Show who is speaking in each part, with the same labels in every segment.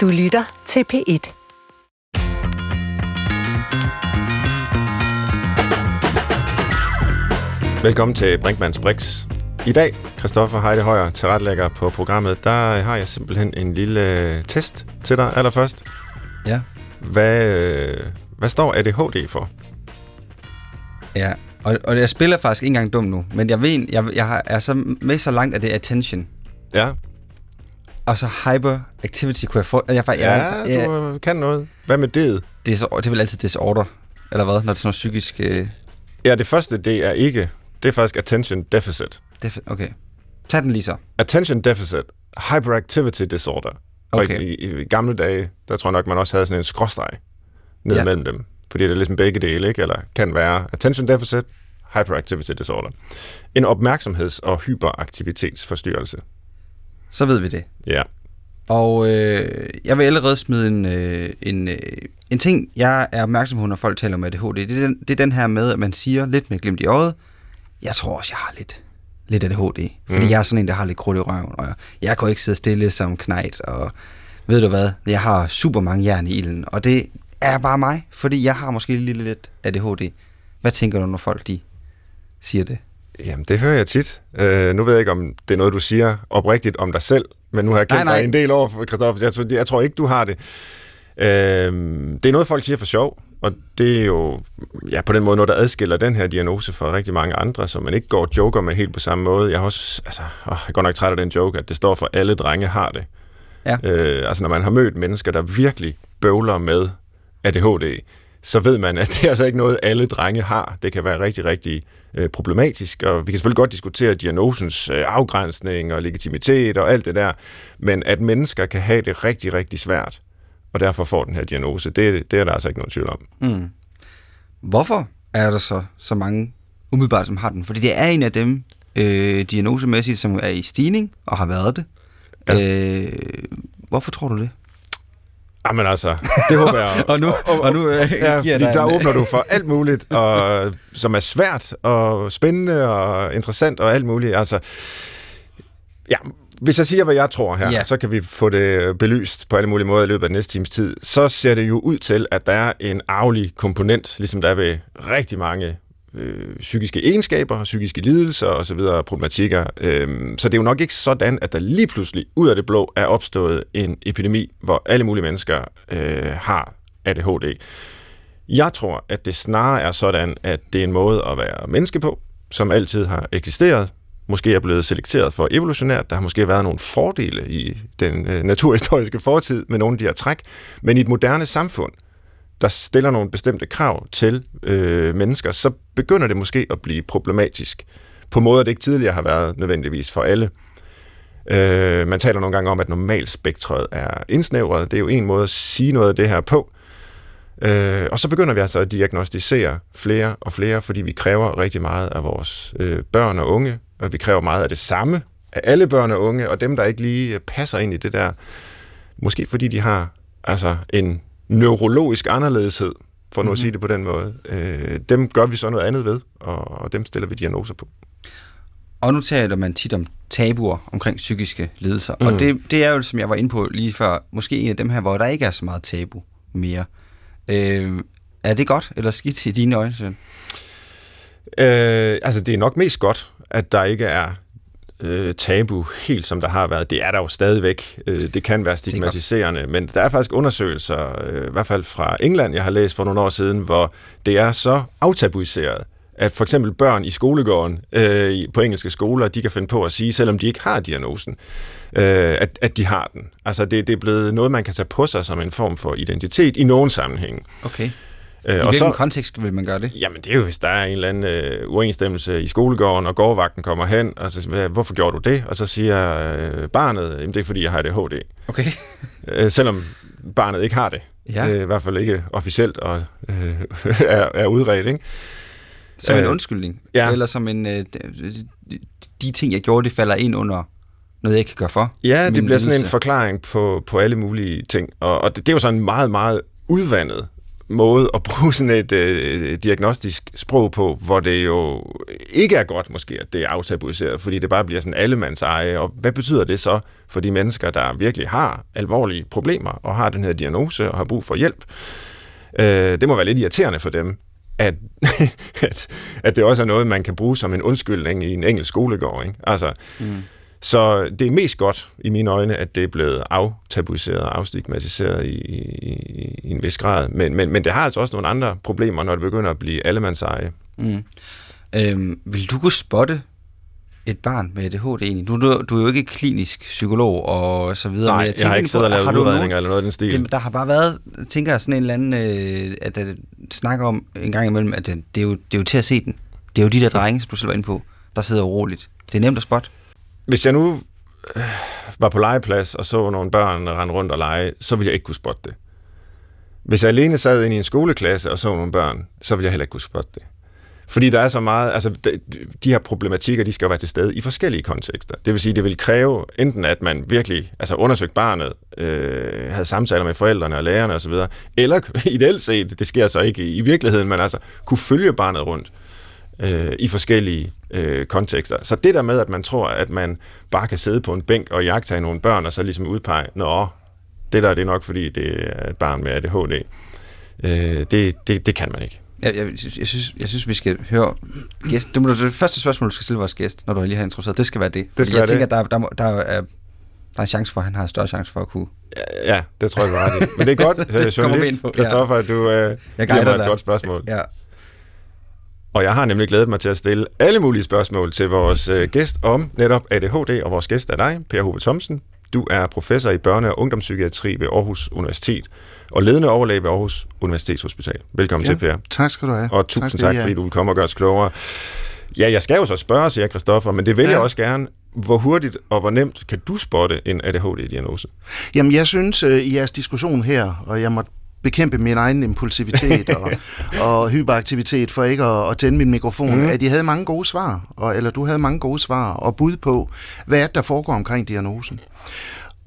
Speaker 1: Du lytter til P1.
Speaker 2: Velkommen til Brinkmanns Brix. I dag, Christoffer Heide Højer, tilrettelægger på programmet, der har jeg simpelthen en lille test til dig allerførst.
Speaker 3: Ja.
Speaker 2: Hvad, øh, hvad står ADHD for?
Speaker 3: Ja, og, og jeg spiller faktisk ikke engang dum nu, men jeg ved, jeg, jeg har- er så med så langt, at det er attention.
Speaker 2: Ja,
Speaker 3: Og så hyperactivity kunne jeg få... Jeg, jeg,
Speaker 2: ja
Speaker 3: jeg,
Speaker 2: du kan noget. Hvad med det?
Speaker 3: det, er så, det er vel altid disorder, eller hvad, når det er sådan noget psykisk... Øh,
Speaker 2: Ja, det første, det er ikke. Det er faktisk attention deficit.
Speaker 3: det, okay. Tag den lige så.
Speaker 2: Attention deficit, hyperactivity disorder. Og
Speaker 3: Okay.
Speaker 2: i, i, i gamle dage, der tror jeg nok, man også havde sådan en skråstreg ned
Speaker 3: ja.
Speaker 2: mellem dem. Fordi det er ligesom begge dele, ikke? Eller kan være attention deficit, hyperactivity disorder. En opmærksomheds- og hyperaktivitetsforstyrrelse.
Speaker 3: Så ved vi det.
Speaker 2: Ja.
Speaker 3: Og øh, jeg vil allerede smide en, øh, en, øh, en ting, jeg er opmærksom på, når folk taler om ADHD. Det er, den, det er den her med, at man siger lidt med glimt i øjet, jeg tror også, jeg har lidt, lidt ADHD. Fordi mm. jeg er sådan en, der har lidt krudt i røven, og jeg, jeg kan ikke sidde stille som knejt, og ved du hvad, jeg har super mange jern i ilden, og det er bare mig, fordi jeg har måske lidt, lidt ADHD. Hvad tænker du, når folk de siger det?
Speaker 2: Jamen, det hører jeg tit. Uh, nu ved jeg ikke, om det er noget, du siger oprigtigt om dig selv, men nu har jeg kendt
Speaker 3: Nej, nej.
Speaker 2: dig en del år, Christoffer. Jeg, tror- jeg tror ikke, du har det. Uh, det er noget, folk siger for sjov, og det er jo ja, på den måde noget, der adskiller den her diagnose fra rigtig mange andre, som man ikke går og joker med helt på samme måde. Jeg har også, altså, åh, jeg er godt nok træt af den joke, at det står for, alle drenge har det.
Speaker 3: Ja.
Speaker 2: Øh, altså, når man har mødt mennesker, der virkelig bøvler med ADHD, så ved man, at det er altså ikke noget, alle drenge har. Det kan være rigtig, rigtig øh, problematisk, og vi kan selvfølgelig godt diskutere diagnosens øh, afgrænsning og legitimitet og alt det der, men at mennesker kan have det rigtig, rigtig svært, og derfor får den her diagnose, det, det er der altså ikke nogen tvivl om.
Speaker 3: Mm. Hvorfor er der så så mange umiddelbart, som har den? Fordi det er en af dem øh, diagnosemæssigt, som er i stigning og har været det. Ja. Øh, hvorfor tror du det?
Speaker 2: Jamen altså, det håber jeg.
Speaker 3: Og nu, og nu øh,
Speaker 2: Ja, fordi der
Speaker 3: en-
Speaker 2: åbner du for alt muligt, og, som er svært og spændende og interessant og alt muligt. Altså, ja, hvis jeg siger, hvad jeg tror her,
Speaker 3: Ja.
Speaker 2: ja. så kan vi få det belyst på alle mulige måder i løbet af den næste times tid. Så ser det jo ud til, at der er en arvelig komponent, ligesom der er ved rigtig mange øh, psykiske egenskaber, psykiske lidelser og så videre problematikker. Øh, så det er jo nok ikke sådan, at der lige pludselig ud af det blå er opstået en epidemi, hvor alle mulige mennesker øh, har ADHD. Jeg tror, at det snarere er sådan, at det er en måde at være menneske på, som altid har eksisteret. Måske er blevet selekteret for evolutionært. Der har måske været nogle fordele i den øh, naturhistoriske fortid med nogle af de her træk. Men i et moderne samfund, der stiller nogle bestemte krav til øh, mennesker, så begynder det måske at blive problematisk på måder, det ikke tidligere har været nødvendigvis for alle. Øh, man taler nogle gange om, at normalspektret er indsnævret. Det er jo en måde at sige noget af det her på. Øh, og så begynder vi altså at diagnostisere flere og flere, fordi vi kræver rigtig meget af vores øh, børn og unge, og vi kræver meget af det samme af alle børn og unge, og dem, der ikke lige passer ind i det der, måske fordi de har altså en neurologisk anderledeshed, for nu mm-hmm. at sige det på den måde, øh, dem gør vi så noget andet ved, og, og dem stiller vi diagnoser på.
Speaker 3: Og nu taler man tit om tabuer omkring psykiske lidelser. Mm.
Speaker 2: Mm.
Speaker 3: Og det, det er jo, som jeg var inde på lige før, måske en af dem her, hvor der ikke er så meget tabu mere. Øh, er det godt eller skidt i dine øjne, Søren?
Speaker 2: Øh, altså, det er nok mest godt, at der ikke er øh, tabu helt som der har været. Det er der jo stadigvæk. Øh, det kan være stigmatiserende, men der er faktisk undersøgelser, øh, i hvert fald fra England, jeg har læst for nogle år siden, hvor det er så aftabuiseret, at for eksempel børn i skolegården øh, på engelske skoler, de kan finde på at sige, selvom de ikke har diagnosen, øh, at, at de har den. Altså det, det er blevet noget, man kan tage på sig som en form for identitet i nogen sammenhæng.
Speaker 3: Okay.
Speaker 2: Øh,
Speaker 3: I hvilken kontekst vil man gøre det?
Speaker 2: Jamen, det er jo, hvis der er en eller anden øh, uenstemmelse i skolegården, og gårdvagten kommer hen, og så siger, hvorfor gjorde du det? Og så siger øh, barnet, jamen, det er, fordi jeg har ADHD.
Speaker 3: Okay.
Speaker 2: Øh, selvom barnet ikke har det.
Speaker 3: Ja.
Speaker 2: Øh, I hvert fald ikke officielt og øh, er, er udredt, ikke?
Speaker 3: Som en
Speaker 2: Øh,
Speaker 3: undskyldning?
Speaker 2: ja.
Speaker 3: Eller som en... Øh, de, ting, jeg gjorde, det falder ind under noget, jeg ikke kan gøre for?
Speaker 2: Ja, det bliver sådan en
Speaker 3: lidelse.
Speaker 2: forklaring på, på alle mulige ting. Og, og det, det er jo sådan meget, meget udvandet måde at bruge sådan et øh, diagnostisk sprog på, hvor det jo ikke er godt måske, at det er aftabuiseret, fordi det bare bliver sådan allemands eje. Og hvad betyder det så for de mennesker, der virkelig har alvorlige problemer og har den her diagnose og har brug for hjælp? Øh, det må være lidt irriterende for dem, at, at, at det også er noget, man kan bruge som en undskyldning i en engelsk skolegård. Ikke? Altså, mm. Så det er mest godt i mine øjne, at det er blevet aftabuiseret og afstigmatiseret i, i, i en vis grad. Men, men, men det har altså også nogle andre problemer, når det begynder at blive allemandseje. Mm.
Speaker 3: Øhm, vil du kunne spotte et barn med ADHD egentlig? Du, du, du er jo ikke klinisk psykolog og så videre.
Speaker 2: Nej, men jeg, tænker, jeg har ikke siddet og lavet udredninger eller noget af den stil.
Speaker 3: Det, der har bare været, tænker jeg, sådan en eller anden, øh, at der snakker om en gang imellem, at det, det, er jo, det er jo til at se den. Det er jo de der drenge, som du selv var inde på, der sidder uroligt. Det er nemt at spotte.
Speaker 2: Hvis jeg nu øh, var på legeplads og så nogle børn rende rundt og lege, så ville jeg ikke kunne spotte det. Hvis jeg alene sad inde i en skoleklasse og så nogle børn, så ville jeg heller ikke kunne spotte det. Fordi der er så meget, altså de, de her problematikker, de skal jo være til stede i forskellige kontekster. Det vil sige, det vil kræve enten, at man virkelig altså undersøgte barnet, øh, havde samtaler med forældrene og lærerne osv., eller ideelt set, det sker så ikke i virkeligheden, men altså kunne følge barnet rundt øh, i forskellige øh, kontekster. Så det der med, at man tror, at man bare kan sidde på en bænk og jagtage nogle børn, og så ligesom udpege, nå, det der det er nok, fordi det er et barn med ADHD. Øh, det, det, det kan man ikke.
Speaker 3: Jeg, jeg, jeg, synes, jeg synes, vi skal høre gæst. Det, må, det første spørgsmål, du skal stille vores gæst, når du lige har introduceret, det skal være det.
Speaker 2: det skal
Speaker 3: jeg
Speaker 2: være
Speaker 3: tænker,
Speaker 2: det.
Speaker 3: der, der, der, er, der er en chance for, at han har en større chance for at kunne...
Speaker 2: Ja, ja det tror jeg, du har ret i. Men det er godt, det journalist Christoffer, ja. du øh, jeg giver mig et dig. godt spørgsmål. Ja. Og jeg har nemlig glædet mig til at stille alle mulige spørgsmål til vores øh, gæst om netop ADHD, og vores gæst er dig, Per Hove Thomsen. Du er professor i børne- og ungdomspsykiatri ved Aarhus Universitet og ledende overlæge ved Aarhus Universitetshospital. Velkommen ja, til, Per.
Speaker 1: Tak skal du have.
Speaker 2: Og tusind tak, tak fordi du vil komme og gøre os klogere. Ja, jeg skal jo så spørge, siger Christoffer, men det vil ja. jeg også gerne. Hvor hurtigt og hvor nemt kan du spotte en ADHD-diagnose?
Speaker 1: Jamen, jeg synes øh, i jeres diskussion her, og jeg må bekæmpe min egen impulsivitet og, og hyperaktivitet for ikke at, at tænde min mikrofon, mm. at de havde mange gode svar, og, eller du havde mange gode svar og bud på, hvad er det, der foregår omkring diagnosen.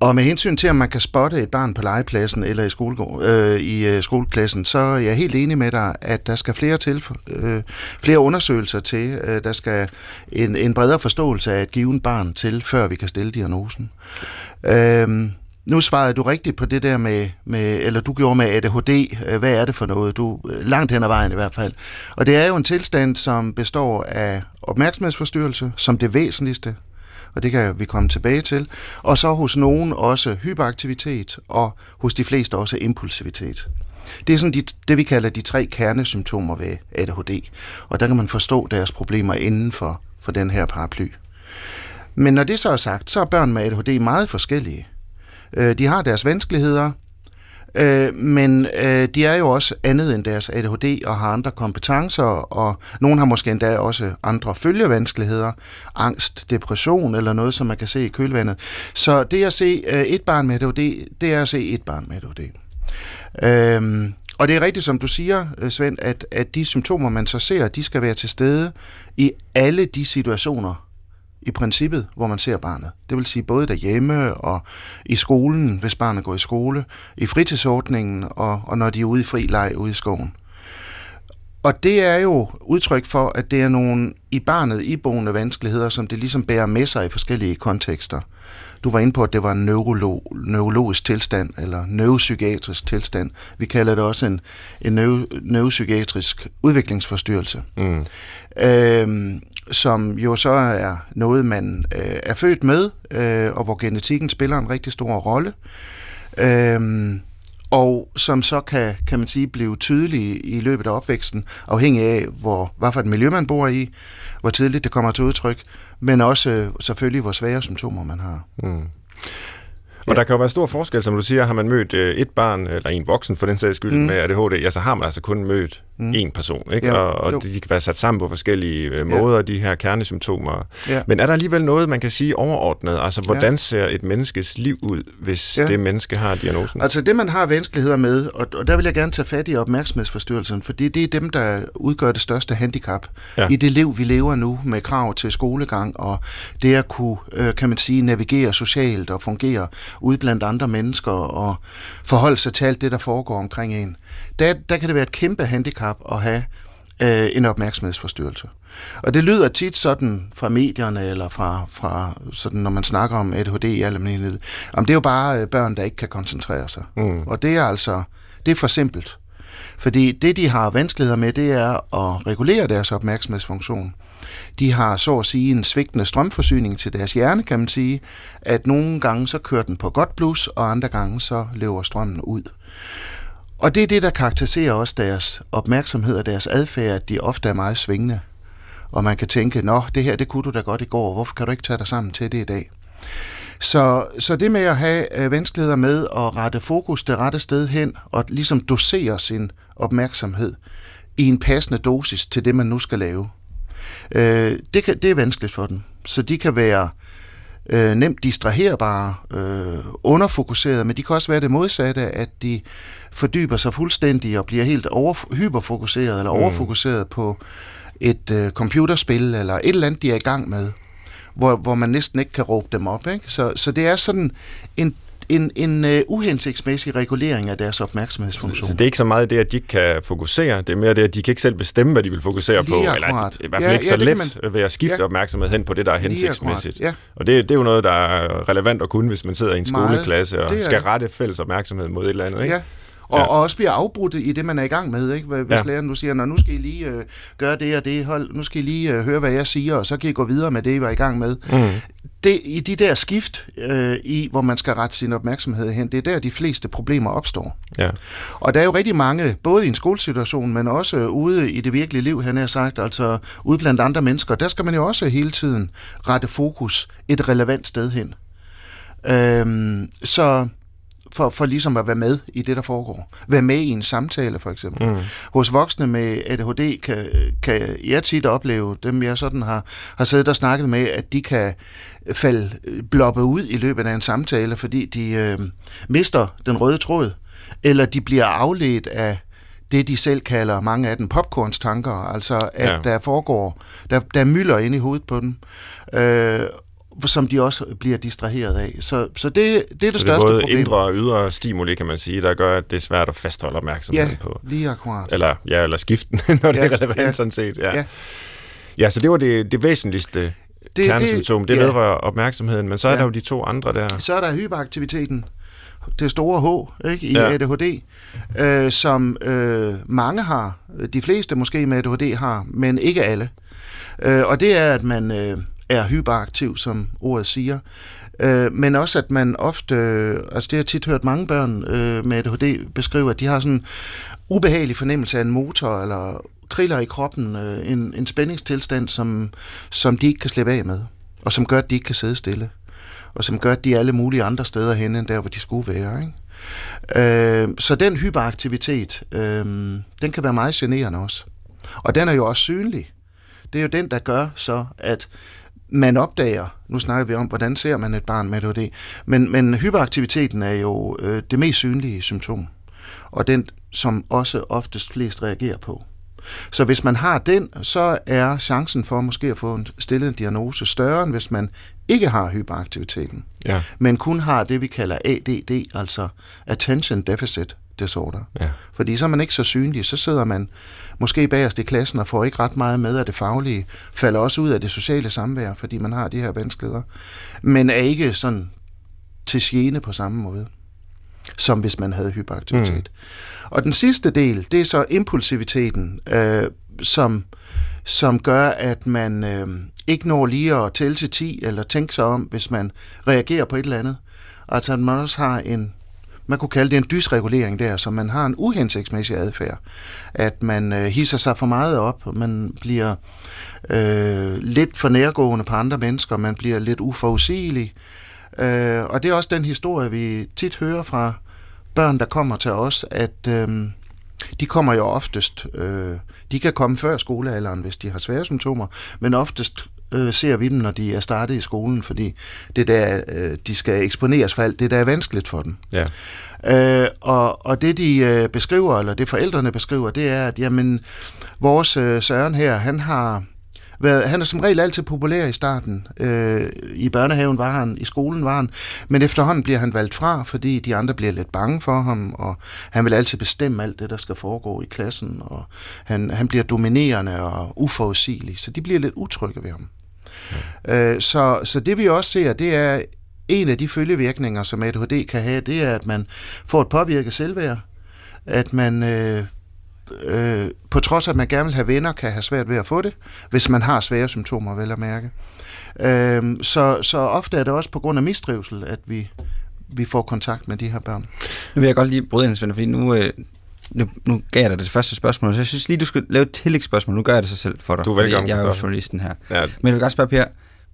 Speaker 1: Og med hensyn til, om man kan spotte et barn på legepladsen eller i, skole, øh, i øh, skoleklassen, så er jeg helt enig med dig, at der skal flere, til, øh, flere undersøgelser til. Øh, der skal en, en bredere forståelse af et givet barn til, før vi kan stille diagnosen. Øh, nu svarede du rigtigt på det der med, med, eller du gjorde med ADHD. Øh, hvad er det for noget? Du, øh, langt hen ad vejen i hvert fald. Og det er jo en tilstand, som består af opmærksomhedsforstyrrelse som det væsentligste, og det kan vi komme tilbage til. Og så hos nogen også hyperaktivitet, og hos de fleste også impulsivitet. Det er sådan de, det, vi kalder de tre kernesymptomer ved ADHD, og der kan man forstå deres problemer inden for, for den her paraply. Men når det så er sagt, så er børn med ADHD meget forskellige. Øh, de har deres vanskeligheder, øh, men øh, de er jo også andet end deres ADHD og har andre kompetencer, og nogen har måske endda også andre følgevanskeligheder, angst, depression eller noget, som man kan se i kølvandet. Så det at se øh, et barn med ADHD, det er at se et barn med ADHD. Øhm, og det er rigtigt, som du siger, øh, Svend, at, at de symptomer, man så ser, de skal være til stede i alle de situationer, i princippet, hvor man ser barnet. Det vil sige både derhjemme og i skolen, hvis barnet går i skole, i fritidsordningen og, og når de er ude i fri leg ude i skoven. Og det er jo udtryk for, at det er nogle i barnet iboende vanskeligheder, som det ligesom bærer med sig i forskellige kontekster. Du var inde på, at det var en neurolog, neurologisk tilstand, eller neuropsykiatrisk tilstand. Vi kalder det også en, en neuro, neuropsykiatrisk udviklingsforstyrrelse. Mm. Øhm, som jo så er noget, man øh, er født med, øh, og hvor genetikken spiller en rigtig stor rolle. Øhm, og som så kan, kan man sige, blive tydelig i løbet af opvæksten, afhængig af, hvor, hvad for et miljø man bor i, hvor tidligt det kommer til udtryk, men også øh, selvfølgelig, hvor svære symptomer man har. Mm.
Speaker 2: Og ja. der kan jo være stor forskel, som du siger, har man mødt øh, et barn, eller en voksen for den sags skyld, mm. med ADHD, ja, så har man altså kun mødt mm. en person, ikke?
Speaker 1: Jo,
Speaker 2: og, og de kan være sat sammen på forskellige øh, måder, de her kernesymptomer.
Speaker 1: Ja.
Speaker 2: Men er der alligevel noget, man kan sige overordnet? Altså, hvordan
Speaker 1: Ja.
Speaker 2: ser et menneskes liv ud, hvis
Speaker 1: Ja.
Speaker 2: det menneske har diagnosen?
Speaker 1: Altså det, man har vanskeligheder med, og, og der vil jeg gerne tage fat i opmærksomhedsforstyrrelsen, fordi det er dem, der udgør det største handicap
Speaker 2: Ja.
Speaker 1: ja. i det liv, vi lever nu, med krav til skolegang, og det at kunne, øh, kan man sige, navigere socialt og fungere ude blandt andre mennesker, og forholde sig til alt det, der foregår omkring en. Der, der kan det være et kæmpe handicap at have øh, en opmærksomhedsforstyrrelse. Og det lyder tit sådan fra medierne, eller fra, fra sådan, når man snakker om ADHD i almindelighed, om det er jo bare øh, børn, der ikke kan koncentrere sig.
Speaker 2: Mm.
Speaker 1: Og det er altså, det er for simpelt. Fordi det, de har vanskeligheder med, det er at regulere deres opmærksomhedsfunktion. De har så at sige en svigtende strømforsyning til deres hjerne, kan man sige, at nogle gange så kører den på godt plus, og andre gange så løber strømmen ud. Og det er det, der karakteriserer også deres opmærksomhed og deres adfærd, at de ofte er meget svingende. Og man kan tænke, nå, det her, det kunne du da godt i går, hvorfor kan du ikke tage dig sammen til det i dag? Så, så det med at have øh, vanskeligheder med at rette fokus det rette sted hen, og ligesom dosere sin opmærksomhed i en passende dosis til det, man nu skal lave, øh, det, kan, det er vanskeligt for dem. Så de kan være øh, nemt distraherbare, øh, underfokuserede, men de kan også være det modsatte, at de fordyber sig fuldstændig og bliver helt over, hyperfokuseret eller
Speaker 2: Mm.
Speaker 1: overfokuseret på et øh, computerspil eller et eller andet, de er i gang med, hvor, hvor man næsten ikke kan råbe dem op. Ikke? Så, så det er sådan en, en, en uh, uhensigtsmæssig regulering af deres opmærksomhedsfunktion.
Speaker 2: Så det er ikke så meget det, at de ikke kan fokusere, det er mere det, at de kan ikke selv bestemme, hvad de vil fokusere
Speaker 1: Lige
Speaker 2: på,
Speaker 1: akkurat.
Speaker 2: eller at i hvert fald
Speaker 1: Ja,
Speaker 2: ikke
Speaker 1: ja,
Speaker 2: så let
Speaker 1: man-
Speaker 2: ved at skifte
Speaker 1: Ja.
Speaker 2: opmærksomhed hen på det, der er hensigtsmæssigt.
Speaker 1: akkurat.
Speaker 2: Og det, det er jo noget, der er relevant at kunne, hvis man sidder i en
Speaker 1: Meget.
Speaker 2: skoleklasse og skal rette fælles opmærksomhed mod et eller andet. Ikke?
Speaker 1: Ja. Og,
Speaker 2: Ja.
Speaker 1: og også bliver afbrudt i det, man er i gang med. Ikke? Hvis
Speaker 2: Ja.
Speaker 1: ja. læreren nu siger, Nå, nu skal I lige øh, gøre det og det, hold, nu skal I lige øh, høre, hvad jeg siger, og så kan I gå videre med det, I var i gang med.
Speaker 2: Mm.
Speaker 1: Det, I de der skift, øh, i hvor man skal rette sin opmærksomhed hen, det er der, de fleste problemer opstår.
Speaker 2: Ja.
Speaker 1: Og der er jo rigtig mange, både i en skolesituation, men også ude i det virkelige liv, han har sagt, altså ude blandt andre mennesker, der skal man jo også hele tiden rette fokus et relevant sted hen. Øhm, så for, for ligesom at være med i det, der foregår. Være med i en samtale, for eksempel.
Speaker 2: Mm.
Speaker 1: Hos voksne med ADHD kan, kan jeg tit opleve, dem jeg sådan har, har siddet og snakket med, at de kan falde bloppe ud i løbet af en samtale, fordi de øh, mister den røde tråd, eller de bliver afledt af det, de selv kalder mange af den popcornstanker, altså at
Speaker 2: Ja.
Speaker 1: der foregår, der, der er mylder inde i hovedet på dem, øh, som de også bliver distraheret af. Så, så det, det er det
Speaker 2: Så det er
Speaker 1: største
Speaker 2: både
Speaker 1: problem.
Speaker 2: indre og ydre stimuli, kan man sige, der gør, at det er svært at fastholde opmærksomheden
Speaker 1: ja,
Speaker 2: på.
Speaker 1: lige akkurat.
Speaker 2: Eller, ja, eller skiften, når det
Speaker 1: Ja,
Speaker 2: er relevant,
Speaker 1: ja.
Speaker 2: sådan set. Ja.
Speaker 1: Ja.
Speaker 2: ja, så det var det, det væsentligste
Speaker 1: Det-
Speaker 2: kernesymptom. Det
Speaker 1: ja.
Speaker 2: vedrører opmærksomheden, men så er
Speaker 1: Ja.
Speaker 2: der jo de to andre der.
Speaker 1: Så er der hyperaktiviteten, det store H ikke, i
Speaker 2: ja.
Speaker 1: ADHD, øh, som øh, mange har, de fleste måske med ADHD har, men ikke alle. Øh, og det er, at man øh, er hyperaktiv, som ordet siger, øh, men også at man ofte, øh, altså det har jeg tit hørt mange børn øh, med ADHD beskrive, at de har sådan en ubehagelig fornemmelse af en motor, eller kriller i kroppen, øh, en, en spændingstilstand, som, som de ikke kan slippe af med, og som gør, at de ikke kan sidde stille og som gør, at de er alle mulige andre steder hen, end der, hvor de skulle være. Ikke? Øh, så den hyperaktivitet, øh, den kan være meget generende også. Og den er jo også synlig. Det er jo den, der gør så, at man opdager, nu snakker vi om, hvordan ser man et barn med ADHD, men, men hyperaktiviteten er jo øh, det mest synlige symptom, og den, som også oftest flest reagerer på. Så hvis man har den, så er chancen for måske at få en stillet en diagnose større, end hvis man ikke har hyperaktiviteten,
Speaker 2: Ja.
Speaker 1: men kun har det, vi kalder ADD, altså Attention Deficit Disorder.
Speaker 2: Ja.
Speaker 1: Fordi så er man ikke så synlig, så sidder man måske bagerst i klassen og får ikke ret meget med af det faglige, falder også ud af det sociale samvær, fordi man har de her vanskeligheder, men er ikke sådan til gene på samme måde, som hvis man havde hyperaktivitet. Mm. Og den sidste del, det er så impulsiviteten, øh, som, som gør, at man øh, ikke når lige at tælle til 10, eller tænke sig om, hvis man reagerer på et eller andet. Altså at man også har en, man kunne kalde det en dysregulering der, så man har en uhensigtsmæssig adfærd. At man øh, hisser sig for meget op, man bliver øh, lidt for nærgående på andre mennesker, man bliver lidt uforudsigelig. Øh, og det er også den historie, vi tit hører fra børn, der kommer til os, at øh, de kommer jo oftest, øh, de kan komme før skolealderen, hvis de har svære symptomer, men oftest øh, ser vi dem, når de er startet i skolen, fordi det der, øh, de skal eksponeres for alt, det der er vanskeligt for dem.
Speaker 2: Ja.
Speaker 1: Øh, og, og det de øh, beskriver, eller det forældrene beskriver, det er, at jamen, vores øh, Søren her, han har været, han er som regel altid populær i starten. Øh, I børnehaven var han, i skolen var han, men efterhånden bliver han valgt fra, fordi de andre bliver lidt bange for ham, og han vil altid bestemme alt det, der skal foregå i klassen, og han, han bliver dominerende og uforudsigelig, så de bliver lidt utrygge ved ham. Ja. Øh, så, så det vi også ser, det er en af de følgevirkninger, som ADHD kan have, det er, at man får et påvirket selvværd, at man øh, øh, på trods af, at man gerne vil have venner, kan have svært ved at få det, hvis man har svære symptomer, vel at mærke. Øh, så, så ofte er det også på grund af mistrivsel, at vi, vi får kontakt med de her børn.
Speaker 3: Nu vil jeg godt lige bryde ind, Svend, fordi nu, øh, nu, nu gav jeg dig det første spørgsmål, så jeg synes lige, du skal lave et tillægsspørgsmål. Nu gør jeg det så selv for dig,
Speaker 2: du er velkommen,
Speaker 3: jeg er jo journalisten her. Ja. Men jeg vil godt spørge Per,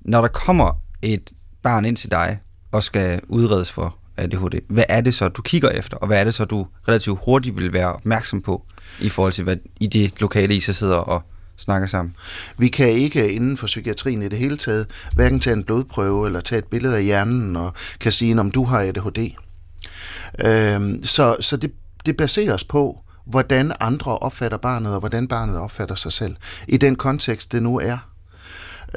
Speaker 3: når der kommer et barn ind til dig og skal udredes for ADHD, hvad er det så, du kigger efter, og hvad er det så, du relativt hurtigt vil være opmærksom på i forhold til, hvad i det lokale I så sidder og snakker sammen?
Speaker 1: Vi kan ikke inden for psykiatrien i det hele taget hverken tage en blodprøve eller tage et billede af hjernen og kan sige, om du har ADHD. Øhm, så så det, det baseres på, hvordan andre opfatter barnet, og hvordan barnet opfatter sig selv, i den kontekst, det nu er.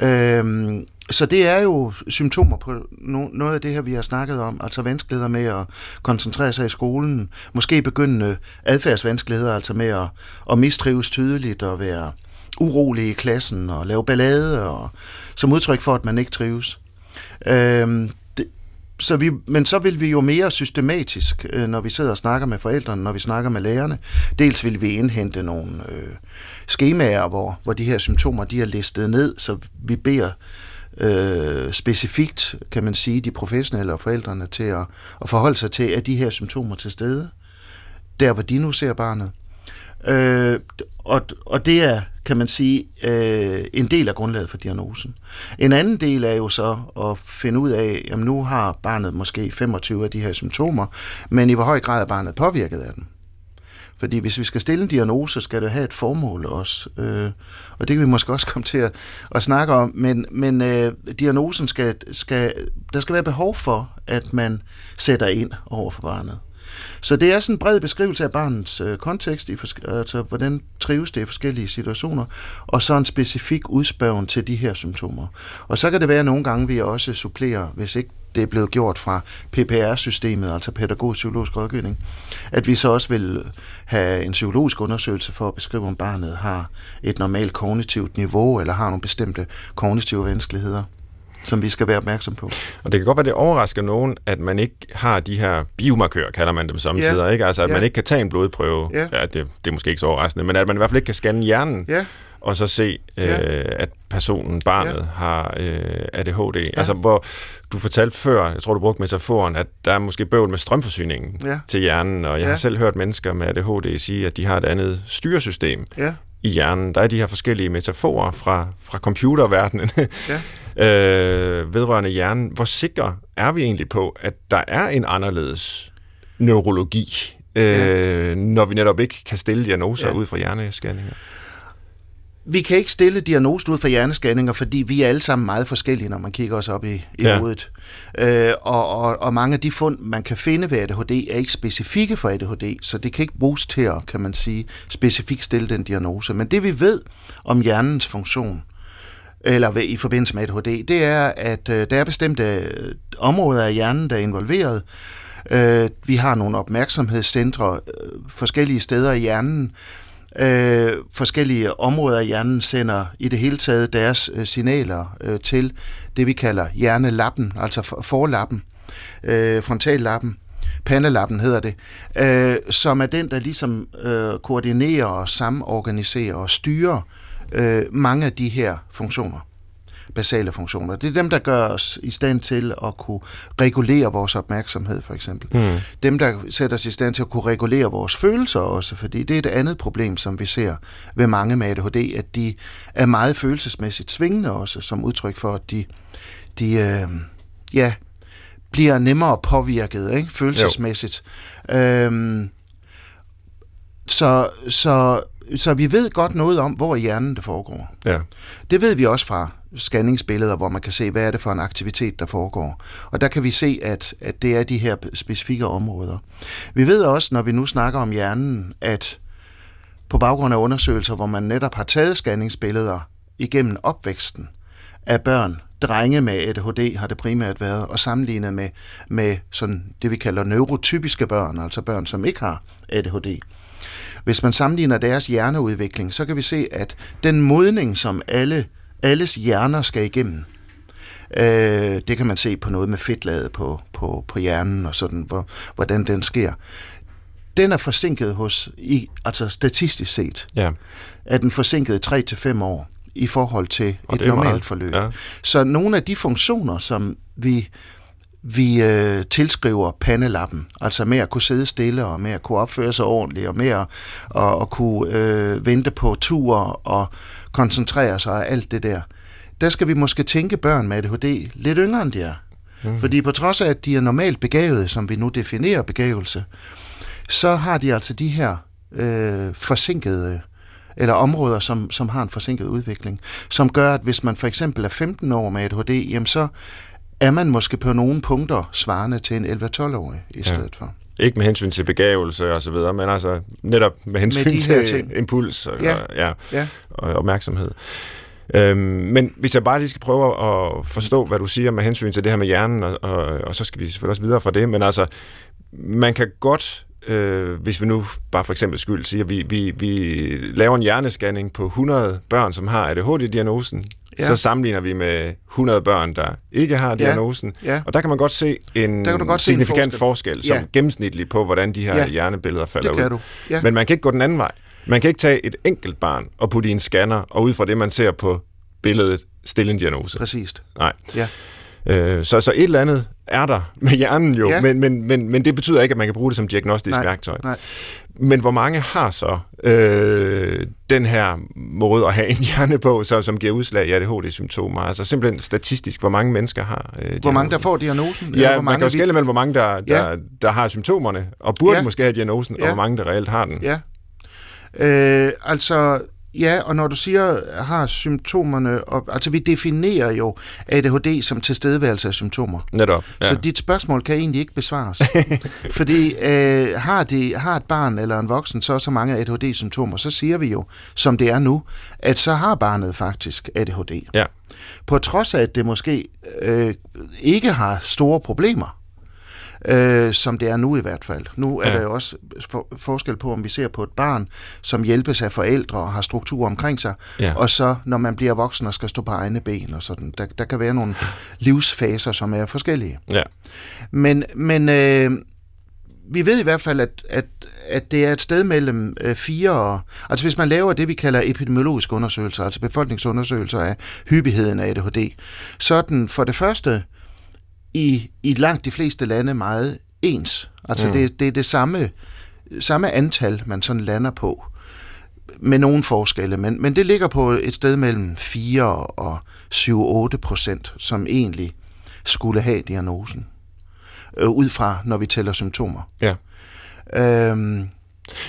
Speaker 1: Øhm, så det er jo symptomer på no, noget af det her, vi har snakket om, altså vanskeligheder med at koncentrere sig i skolen, måske begyndende adfærdsvanskeligheder, altså med at, at mistrives tydeligt og være urolig i klassen og lave ballade, og, som udtryk for, at man ikke trives. Øhm, så vi, men så vil vi jo mere systematisk, øh, når vi sidder og snakker med forældrene, når vi snakker med lærerne. Dels vil vi indhente nogle øh, skemaer, hvor, hvor de her symptomer de er listet ned, så vi beder øh, specifikt, kan man sige, de professionelle og forældrene til at, at forholde sig til, at de her symptomer til stede, der hvor de nu ser barnet. Øh, og, og det er, kan man sige, øh, en del af grundlaget for diagnosen. En anden del er jo så at finde ud af, at nu har barnet måske 25 af de her symptomer, men i hvor høj grad er barnet påvirket af dem. Fordi hvis vi skal stille en diagnose, skal det have et formål også. Øh, og det kan vi måske også komme til at, at snakke om. Men, men øh, diagnosen skal, skal, der skal være behov for, at man sætter ind over for barnet. Så det er sådan en bred beskrivelse af barnets øh, kontekst, i altså hvordan trives det i forskellige situationer, og så en specifik udspørgen til de her symptomer. Og så kan det være at nogle gange, vi også supplerer, hvis ikke det er blevet gjort fra PPR-systemet, altså pædagogisk-psykologisk rådgivning, at vi så også vil have en psykologisk undersøgelse for at beskrive, om barnet har et normalt kognitivt niveau, eller har nogle bestemte kognitive vanskeligheder som vi skal være opmærksom på.
Speaker 2: Og det kan godt være, det overrasker nogen, at man ikke har de her biomarkører, kalder man dem samtidig, ja. ikke? Altså, at ja. man ikke kan tage en blodprøve. Ja. ja det, det er måske ikke så overraskende, men at man i hvert fald ikke kan scanne hjernen. Ja og så se, ja. øh, at personen, barnet, ja. har øh, ADHD. Ja. Altså, hvor du fortalte før, jeg tror, du brugte metaforen, at der er måske bøvl med strømforsyningen ja. til hjernen, og jeg ja. har selv hørt mennesker med ADHD sige, at de har et andet styresystem ja. i hjernen. Der er de her forskellige metaforer fra, fra computerverdenen. ja. øh, vedrørende hjernen. Hvor sikre er vi egentlig på, at der er en anderledes neurologi, øh, ja. når vi netop ikke kan stille diagnoser ja. ud fra hjernescanninger?
Speaker 1: Vi kan ikke stille diagnosen ud fra hjernescanninger, fordi vi er alle sammen meget forskellige, når man kigger os op i, i ja. hovedet. Øh, og, og, og mange af de fund, man kan finde ved ADHD, er ikke specifikke for ADHD, så det kan ikke bruges til at, kan man sige, specifikt stille den diagnose. Men det vi ved om hjernens funktion, eller i forbindelse med ADHD, det er, at øh, der er bestemte øh, områder af hjernen, der er involveret. Øh, vi har nogle opmærksomhedscentre øh, forskellige steder i hjernen, Øh, forskellige områder af hjernen sender i det hele taget deres øh, signaler øh, til det, vi kalder hjernelappen, altså forlappen, øh, frontallappen, pandelappen hedder det, øh, som er den, der ligesom øh, koordinerer og samorganiserer og styrer øh, mange af de her funktioner basale funktioner. Det er dem, der gør os i stand til at kunne regulere vores opmærksomhed, for eksempel. Mm. Dem, der sætter os i stand til at kunne regulere vores følelser også, fordi det er et andet problem, som vi ser ved mange med ADHD, at de er meget følelsesmæssigt svingende også, som udtryk for, at de, de øh, ja, bliver nemmere påvirket ikke? følelsesmæssigt. Øhm, så, så, så vi ved godt noget om, hvor i hjernen det foregår.
Speaker 2: Ja.
Speaker 1: Det ved vi også fra scanningsbilleder, hvor man kan se, hvad er det for en aktivitet, der foregår. Og der kan vi se, at, at det er de her specifikke områder. Vi ved også, når vi nu snakker om hjernen, at på baggrund af undersøgelser, hvor man netop har taget scanningsbilleder igennem opvæksten af børn, drenge med ADHD har det primært været, og sammenlignet med, med sådan det, vi kalder neurotypiske børn, altså børn, som ikke har ADHD. Hvis man sammenligner deres hjerneudvikling, så kan vi se, at den modning, som alle, alles hjerner skal igennem, øh, det kan man se på noget med fedtlaget på, på, på hjernen og sådan, hvor, hvordan den sker. Den er forsinket hos, i, altså statistisk set,
Speaker 2: Ja.
Speaker 1: er den forsinket 3-5 år i forhold til
Speaker 2: Og
Speaker 1: et normalt
Speaker 2: meget.
Speaker 1: forløb.
Speaker 2: Ja.
Speaker 1: Så nogle af de funktioner, som vi, vi øh, tilskriver pandelappen, altså med at kunne sidde stille og med at kunne opføre sig ordentligt og med at, og, og kunne øh, vente på tur og koncentrere sig og alt det der, der skal vi måske tænke børn med ADHD lidt yngre end de er. Mm. Fordi på trods af, at de er normalt begavede, som vi nu definerer begavelse, så har de altså de her øh, forsinkede eller områder, som, som har en forsinket udvikling, som gør, at hvis man for eksempel er 15 år med ADHD, jamen så er man måske på nogle punkter svarende til en 11-12-årig i stedet for.
Speaker 2: Ikke med hensyn til begævelse og så videre, men altså netop med hensyn
Speaker 1: her
Speaker 2: til
Speaker 1: ting.
Speaker 2: impuls og,
Speaker 1: Ja.
Speaker 2: og, ja,
Speaker 1: Ja.
Speaker 2: og opmærksomhed. Øhm, men hvis jeg bare lige skal prøve at forstå, hvad du siger med hensyn til det her med hjernen, og, og, og så skal vi selvfølgelig også videre fra det, men altså, man kan godt, øh, hvis vi nu bare for eksempel skyld siger, vi, vi, vi laver en hjernescanning på 100 børn, som har ADHD-diagnosen,
Speaker 1: Ja.
Speaker 2: ja. så sammenligner vi med 100 børn, der ikke har diagnosen,
Speaker 1: Ja.
Speaker 2: og der kan man godt se en
Speaker 1: Der kan du godt se en
Speaker 2: signifikant
Speaker 1: forskel.
Speaker 2: forskel, som
Speaker 1: Ja.
Speaker 2: gennemsnitligt på, hvordan de her
Speaker 1: Ja.
Speaker 2: ja. hjernebilleder falder
Speaker 1: Det kan
Speaker 2: ud.
Speaker 1: du. Ja.
Speaker 2: Men man kan ikke gå den anden vej. Man kan ikke tage et enkelt barn og putte i en scanner, og ud fra det, man ser på billedet, stille en diagnose.
Speaker 1: Præcist.
Speaker 2: Nej.
Speaker 1: Ja.
Speaker 2: Øh, så, så et eller andet er der med hjernen jo,
Speaker 1: Ja.
Speaker 2: men, men, men, men det betyder ikke, at man kan bruge det som diagnostisk
Speaker 1: Nej,
Speaker 2: værktøj.
Speaker 1: nej.
Speaker 2: Men hvor mange har så øh, den her måde at have en hjerne på, så, som giver udslag i ADHD-symptomer? Altså simpelthen statistisk, hvor mange mennesker har øh,
Speaker 1: Hvor mange der får diagnosen?
Speaker 2: Ja,
Speaker 1: hvor
Speaker 2: man
Speaker 1: mange
Speaker 2: kan jo skælde mellem, hvor mange der, der,
Speaker 1: Ja.
Speaker 2: der har symptomerne, og burde
Speaker 1: Ja.
Speaker 2: måske have diagnosen,
Speaker 1: Ja.
Speaker 2: og hvor mange der reelt har den.
Speaker 1: Ja. Øh, altså, ja, og når du siger, har symptomerne, og, altså vi definerer jo ADHD som tilstedeværelse af symptomer.
Speaker 2: Netop.
Speaker 1: Ja. Så dit spørgsmål kan egentlig ikke besvares. Fordi øh, har, de, har et barn eller en voksen så så mange ADHD-symptomer, så siger vi jo, som det er nu, at så har barnet faktisk ADHD.
Speaker 2: Ja.
Speaker 1: På trods af, at det måske øh, ikke har store problemer, øh, som det er nu i hvert fald. Nu er
Speaker 2: Ja.
Speaker 1: der jo også for, forskel på, om vi ser på et barn, som hjælpes af forældre og har struktur omkring sig,
Speaker 2: Ja.
Speaker 1: og så når man bliver voksen og skal stå på egne ben og sådan. Der, der kan være nogle livsfaser, som er forskellige.
Speaker 2: ja.
Speaker 1: Men, men øh, vi ved i hvert fald, at, at, at det er et sted mellem øh, fire og... Altså hvis man laver det, vi kalder epidemiologiske undersøgelser, altså befolkningsundersøgelser af hyppigheden af ADHD, så er den for det første i, i langt de fleste lande meget ens. Altså mm. Det, det er det samme, samme antal, man sådan lander på med nogle forskelle, men, men det ligger på et sted mellem 4 og 7-8 procent, som egentlig skulle have diagnosen. Øh, ud fra, når vi tæller symptomer.
Speaker 2: Ja.
Speaker 1: Øhm,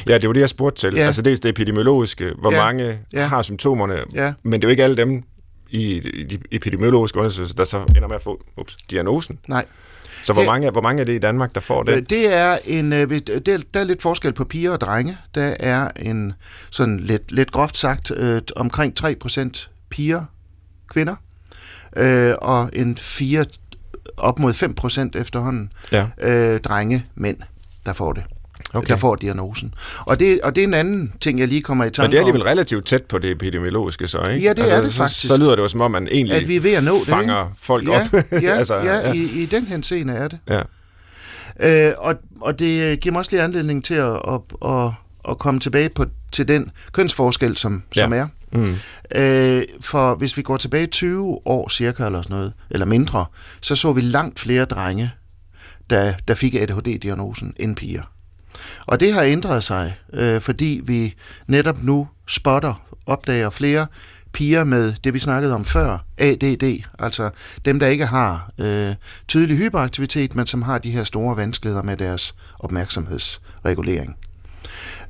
Speaker 2: Ja, det var det, jeg spurgte til.
Speaker 1: Ja.
Speaker 2: Altså dels det epidemiologiske, hvor
Speaker 1: Ja.
Speaker 2: mange
Speaker 1: ja.
Speaker 2: har symptomerne,
Speaker 1: ja,
Speaker 2: men det er jo ikke alle dem i de epidemiologiske undersøgelser, der så ender med at få ups, diagnosen.
Speaker 1: nej.
Speaker 2: Så hvor
Speaker 1: Det-
Speaker 2: mange, hvor mange er det i Danmark, der får
Speaker 1: Det,
Speaker 2: det?
Speaker 1: det er en, øh, hvis- det er, der er lidt forskel på piger og drenge. Der er en, sådan lidt, lidt groft sagt, øh, omkring 3% piger, kvinder, øh, og en 4, op mod 5% efterhånden,
Speaker 2: Ja,
Speaker 1: øh, drenge, mænd, der får det.
Speaker 2: Okay.
Speaker 1: Der får diagnosen. Og det, og det er en anden ting, jeg lige kommer i tanke
Speaker 2: Men det er
Speaker 1: om.
Speaker 2: alligevel relativt tæt på det epidemiologiske, så ikke? Altså,
Speaker 1: Ja, det er det faktisk.
Speaker 2: Så lyder det jo som om, man egentlig
Speaker 1: At vi er ved at nå det,
Speaker 2: fanger folk
Speaker 1: ja,
Speaker 2: op.
Speaker 1: Ja,
Speaker 2: altså,
Speaker 1: ja, ja. I, i den henseende er det.
Speaker 2: ja.
Speaker 1: Øh, og, og det giver mig også lige anledning til at, at, at, at komme tilbage på, til den kønsforskel, som,
Speaker 2: Ja.
Speaker 1: som er.
Speaker 2: Mm.
Speaker 1: Øh, for hvis vi går tilbage 20 år cirka, eller sådan noget, eller mindre, så så vi langt flere drenge, der, der fik ADHD-diagnosen, end piger. Og det har ændret sig, øh, fordi vi netop nu spotter, opdager flere piger med det, vi snakkede om før, ADD, altså dem, der ikke har øh, tydelig hyperaktivitet, men som har de her store vanskeligheder med deres opmærksomhedsregulering.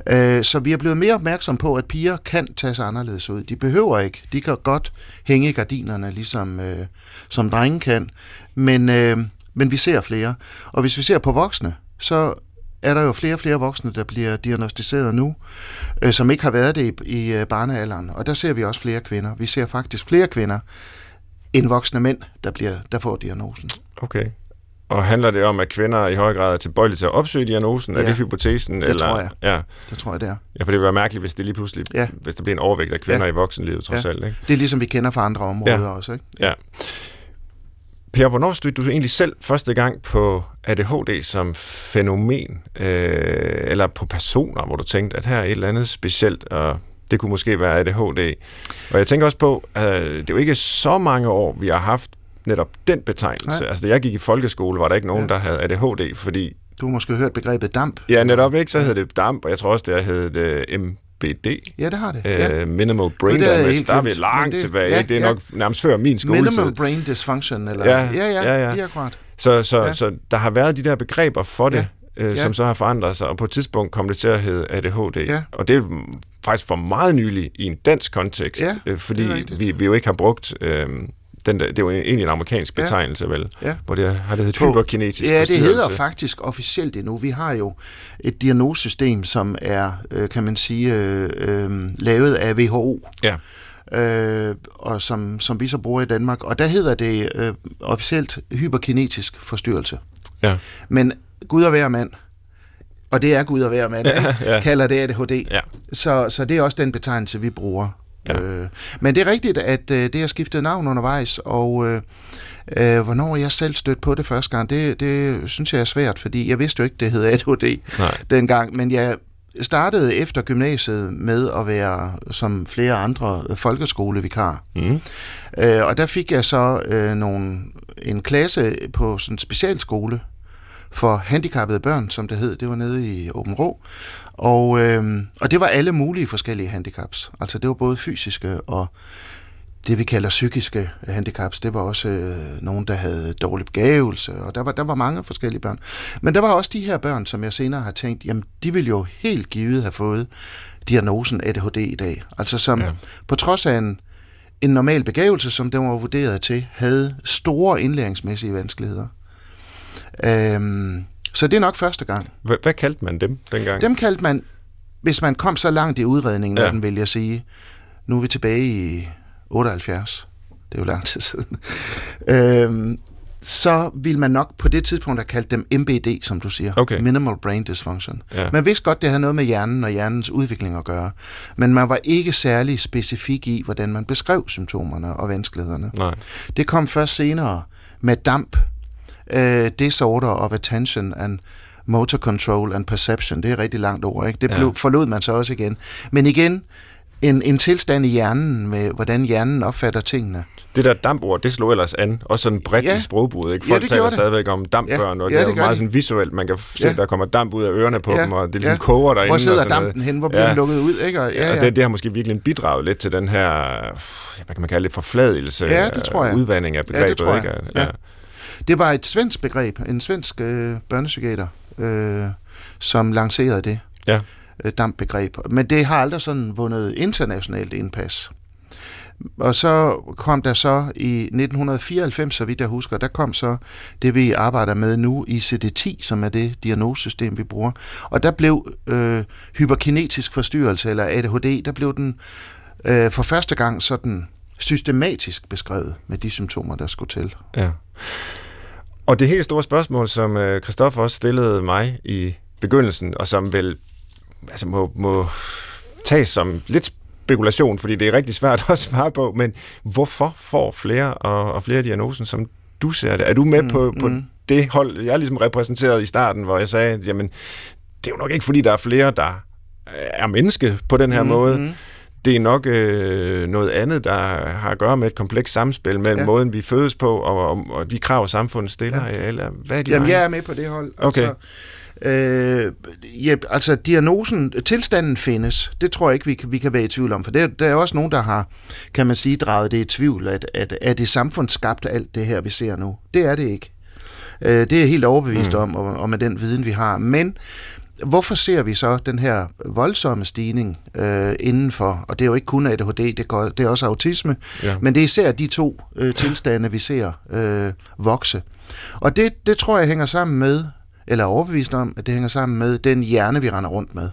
Speaker 1: Øh, så vi er blevet mere opmærksom på, at piger kan tage sig anderledes ud. De behøver ikke. De kan godt hænge i gardinerne, ligesom øh, som drenge kan. Men, øh, men vi ser flere. Og hvis vi ser på voksne, så er der jo flere og flere voksne, der bliver diagnostiseret nu, øh, som ikke har været det i, i øh, barnealderen. Og der ser vi også flere kvinder. Vi ser faktisk flere kvinder end voksne mænd, der, bliver, der får diagnosen.
Speaker 2: Okay. Og handler det om, at kvinder i høj grad er tilbøjelige til at opsøge diagnosen? Ja, er det hypotesen?
Speaker 1: Det
Speaker 2: eller?
Speaker 1: tror jeg.
Speaker 2: Ja.
Speaker 1: Det tror jeg, det er.
Speaker 2: Ja, for det vil være mærkeligt, hvis det lige pludselig,
Speaker 1: Ja.
Speaker 2: hvis der bliver en overvægt af kvinder
Speaker 1: Ja.
Speaker 2: i voksenlivet, trods
Speaker 1: Ja.
Speaker 2: alt. Ikke?
Speaker 1: Det er ligesom vi kender fra andre områder
Speaker 2: Ja.
Speaker 1: også. Ikke?
Speaker 2: Ja. Per, hvornår stødte du egentlig selv første gang på ADHD som fænomen, øh, eller på personer, hvor du tænkte, at her er et eller andet specielt, og det kunne måske være ADHD. Og jeg tænker også på, at det er jo ikke så mange år, vi har haft netop den betegnelse.
Speaker 1: Nej.
Speaker 2: Altså, da jeg gik i folkeskole, var der ikke nogen,
Speaker 1: Ja.
Speaker 2: der havde ADHD, fordi,
Speaker 1: Du har måske hørt begrebet damp.
Speaker 2: ja, netop ikke, så hed det DAMP, og jeg tror også, det hed det MBD,
Speaker 1: Ja, det har det.
Speaker 2: Ja. Minimal Brain
Speaker 1: det er
Speaker 2: Damage.
Speaker 1: helt
Speaker 2: Der er vi langt
Speaker 1: det-
Speaker 2: tilbage.
Speaker 1: ja?
Speaker 2: Det er
Speaker 1: ja.
Speaker 2: nok nærmest før min skoletid.
Speaker 1: Minimal brain dysfunction, eller...
Speaker 2: Ja,
Speaker 1: ja, ja,
Speaker 2: ja, ja.
Speaker 1: lige akkurat.
Speaker 2: Så, så, ja. Så der har været de der begreber for det,
Speaker 1: Ja.
Speaker 2: øh,
Speaker 1: Ja.
Speaker 2: som så har forandret sig, og på et tidspunkt kom det til at hedde ADHD.
Speaker 1: Ja.
Speaker 2: Og det er faktisk for meget nylig i en dansk kontekst,
Speaker 1: Ja,
Speaker 2: øh, fordi vi, vi jo ikke har brugt... Øh, den der, det er jo egentlig en amerikansk
Speaker 1: Ja.
Speaker 2: betegnelse, vel?
Speaker 1: Ja.
Speaker 2: Hvor det har det heddet hyperkinetisk
Speaker 1: Ja, det hedder faktisk officielt endnu. Vi har jo et diagnosesystem, som er, øh, kan man sige, øh, øh, lavet af WHO.
Speaker 2: Ja.
Speaker 1: Øh, og som, som vi så bruger i Danmark. Og der hedder det øh, officielt hyperkinetisk forstyrrelse.
Speaker 2: Ja.
Speaker 1: Men Gud og hver mand, og det er Gud og hver mand, ikke?
Speaker 2: ja.
Speaker 1: kalder det ADHD.
Speaker 2: Ja.
Speaker 1: Så, så det er også den betegnelse, vi bruger.
Speaker 2: Ja.
Speaker 1: Øh, men det er rigtigt, at øh, det har skiftet navn undervejs, og øh, øh, hvornår jeg selv stødte på det første gang, det, det synes jeg er svært, fordi jeg vidste jo ikke, det hed ADHD
Speaker 2: Nej.
Speaker 1: dengang, men jeg startede efter gymnasiet med at være, som flere andre, folkeskolevikar.
Speaker 2: Mm.
Speaker 1: Øh, og der fik jeg så øh, nogle, en klasse på sådan en specialskole for handicappede børn, som det hed. Det var nede i Åben Rå. Og, øh, og det var alle mulige forskellige handicaps. Altså det var både fysiske og det, vi kalder psykiske handicaps. Det var også øh, nogen, der havde dårlig begævelse, og der var, der var mange forskellige børn. Men der var også de her børn, som jeg senere har tænkt, jamen de ville jo helt givet have fået diagnosen ADHD i dag. Altså som
Speaker 2: Ja.
Speaker 1: på trods af en, en normal begævelse, som den var vurderet til, havde store indlæringsmæssige vanskeligheder. Øhm, så det er nok første gang.
Speaker 2: Hvad, hvad kaldte man dem dengang?
Speaker 1: Dem kaldte man, hvis man kom så langt i udredningen
Speaker 2: Ja.
Speaker 1: af den, vil jeg sige, nu er vi tilbage i 78, det er jo lang tid siden, øhm, så ville man nok på det tidspunkt have kaldt dem MBD, som du siger.
Speaker 2: Okay.
Speaker 1: Minimal Brain Dysfunction.
Speaker 2: Ja.
Speaker 1: Man vidste godt, det havde noget med hjernen og hjernens udvikling at gøre, men man var ikke særlig specifik i, hvordan man beskrev symptomerne og vanskelighederne.
Speaker 2: Nej.
Speaker 1: Det kom først senere med DAMP, uh, Disorder of Attention and Motor Control and Perception. Det er et rigtig langt ord, ikke? Det
Speaker 2: Ja.
Speaker 1: blev, forlod man så også igen. Men igen, en, en tilstand i hjernen med, hvordan hjernen opfatter tingene.
Speaker 2: Det der dampord, det slog ellers an, også sådan bredt
Speaker 1: Ja.
Speaker 2: i sprogbruget. Ikke?
Speaker 1: Ja,
Speaker 2: Folk
Speaker 1: det
Speaker 2: taler
Speaker 1: det.
Speaker 2: stadigvæk om dampbørn, og
Speaker 1: Ja,
Speaker 2: det er
Speaker 1: det
Speaker 2: jo meget
Speaker 1: de.
Speaker 2: sådan visuelt. Man kan se,
Speaker 1: Ja.
Speaker 2: der kommer damp ud af ørerne på
Speaker 1: Ja,
Speaker 2: dem, og det ligesom
Speaker 1: ja.
Speaker 2: koger derinde.
Speaker 1: Hvor sidder
Speaker 2: og noget.
Speaker 1: dampen hen? Hvor bliver
Speaker 2: Ja.
Speaker 1: den lukket ud? Ikke? Og,
Speaker 2: Ja,
Speaker 1: ja,
Speaker 2: og
Speaker 1: ja.
Speaker 2: det, det har måske virkelig bidraget lidt til den her, hvad kan man kalde det, forfladelse,
Speaker 1: Ja, det tror jeg.
Speaker 2: udvandring af
Speaker 1: Ja, det
Speaker 2: begrebet.
Speaker 1: tror jeg.
Speaker 2: Ikke?
Speaker 1: Ja. Det var et svensk begreb, en svensk øh, børnepsykiater, øh, som lancerede det
Speaker 2: Ja.
Speaker 1: øh, dampbegreb. Men det har aldrig sådan vundet internationalt indpas. Og så kom der så i 1994, så vidt jeg husker, der kom så det, vi arbejder med nu, ICD-10, som er det diagnosesystem, vi bruger. Og der blev øh, hyperkinetisk forstyrrelse, eller ADHD, der blev den øh, for første gang sådan systematisk beskrevet med de symptomer, der skulle til.
Speaker 2: Ja. Og det helt store spørgsmål, som øh, Christoffer også stillede mig i begyndelsen, og som vel altså må, må tages som lidt spekulation, fordi det er rigtig svært at svare på, men hvorfor får flere og, og flere diagnosen, som du ser det? Er du med mm, på, på
Speaker 1: mm.
Speaker 2: det hold, jeg ligesom repræsenterede i starten, hvor jeg sagde, jamen, det er jo nok ikke, fordi der er flere, der er menneske på den her mm, måde.
Speaker 1: mm.
Speaker 2: Det er nok øh, noget andet, der har at gøre med et komplekst samspil mellem ja. Måden, vi fødes på, og, og, og de krav, samfundet stiller. Ja. Eller hvad er de
Speaker 1: Jamen, jeg er med på det hold.
Speaker 2: Okay.
Speaker 1: Altså, øh, ja, altså diagnosen, tilstanden findes. Det tror jeg ikke, vi kan, vi kan være i tvivl om. For der, der er også nogen, der har, kan man sige, draget det i tvivl, at, at er det samfundsskabt alt det her, vi ser nu? Det er det ikke. Øh, det er jeg helt overbevist mm. om, og, og med den viden, vi har. Men hvorfor ser vi så den her voldsomme stigning øh, indenfor? Og det er jo ikke kun ADHD, det, går, det er også autisme, ja. men det er især de to øh, tilstande, vi ser øh, vokse. Og det, det tror jeg hænger sammen med, eller er overbevist om, at det hænger sammen med den hjerne, vi render rundt med.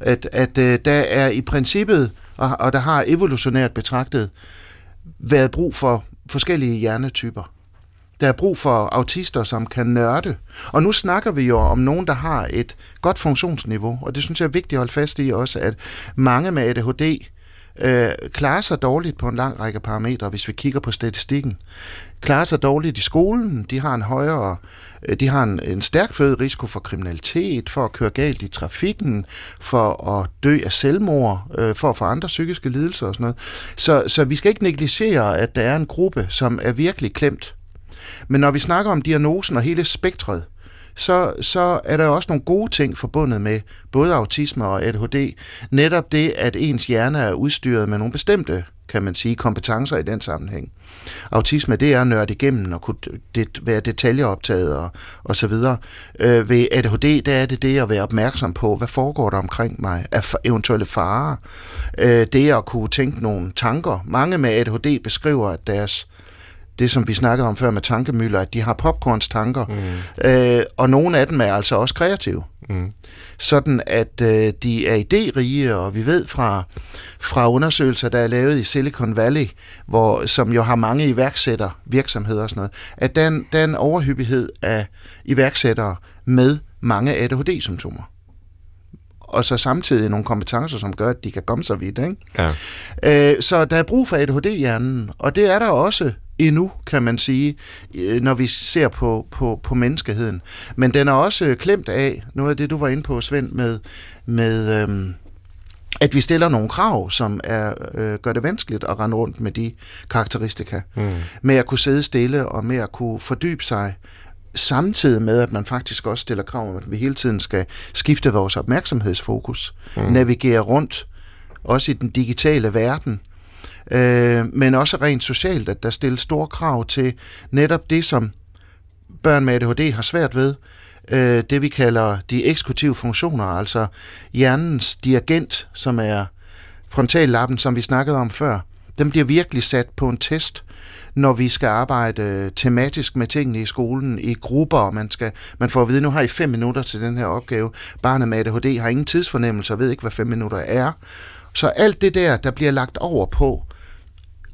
Speaker 1: At, at øh, der er i princippet, og, og der har evolutionært betragtet, været brug for forskellige hjernetyper. Der er brug for autister, som kan nørde. Og nu snakker vi jo om nogen, der har et godt funktionsniveau, og det synes jeg er vigtigt at holde fast i også, at mange med ADHD øh, klarer sig dårligt på en lang række parametre, hvis vi kigger på statistikken. Klarer sig dårligt i skolen, de har en højere, øh, de har en, en stærk forøget risiko for kriminalitet, for at køre galt i trafikken, for at dø af selvmord, øh, for at få andre psykiske lidelser og sådan noget. Så, så vi skal ikke negligere, at der er en gruppe, som er virkelig klemt men når vi snakker om diagnosen og hele spektret, så, så er der også nogle gode ting forbundet med både autisme og ADHD. Netop det, at ens hjerne er udstyret med nogle bestemte kan man sige, kompetencer i den sammenhæng. Autisme, det er at nørde igennem og kunne det, være detaljeoptaget og, og så videre. Øh, ved ADHD, der er det det at være opmærksom på, hvad foregår der omkring mig af eventuelle farer. Øh, det at kunne tænke nogle tanker. Mange med ADHD beskriver, at deres det, som vi snakkede om før med tankemøller, at de har popcorns tanker, mm. øh, og nogle af dem er altså også kreative. Mm. Sådan at øh, de er idérige, og vi ved fra, fra undersøgelser, der er lavet i Silicon Valley, hvor, som jo har mange iværksætter, virksomheder og sådan noget, at der er en, der er en overhyppighed af iværksættere med mange ADHD-symptomer og så samtidig nogle kompetencer, som gør, at de kan komme så vidt. Ikke? Ja. Øh, så der er brug for ADHD-hjernen, og det er der også endnu, kan man sige, øh, når vi ser på, på, på menneskeheden. Men den er også klemt af noget af det, du var inde på, Svend, med, med øhm, at vi stiller nogle krav, som er, øh, gør det vanskeligt at rende rundt med de karakteristika. Mm. Med at kunne sidde stille og med at kunne fordybe sig samtidig med, at man faktisk også stiller krav om, at vi hele tiden skal skifte vores opmærksomhedsfokus, mm. navigere rundt, også i den digitale verden, øh, men også rent socialt, at der stilles store krav til netop det, som børn med ADHD har svært ved, øh, det vi kalder de eksekutive funktioner, altså hjernens dirigent, som er frontallappen, som vi snakkede om før, den bliver virkelig sat på en test, når vi skal arbejde tematisk med tingene i skolen, i grupper, og man, skal, man får at vide, nu har I fem minutter til den her opgave. Barnet med ADHD har ingen tidsfornemmelse og ved ikke, hvad fem minutter er. Så alt det der, der bliver lagt over på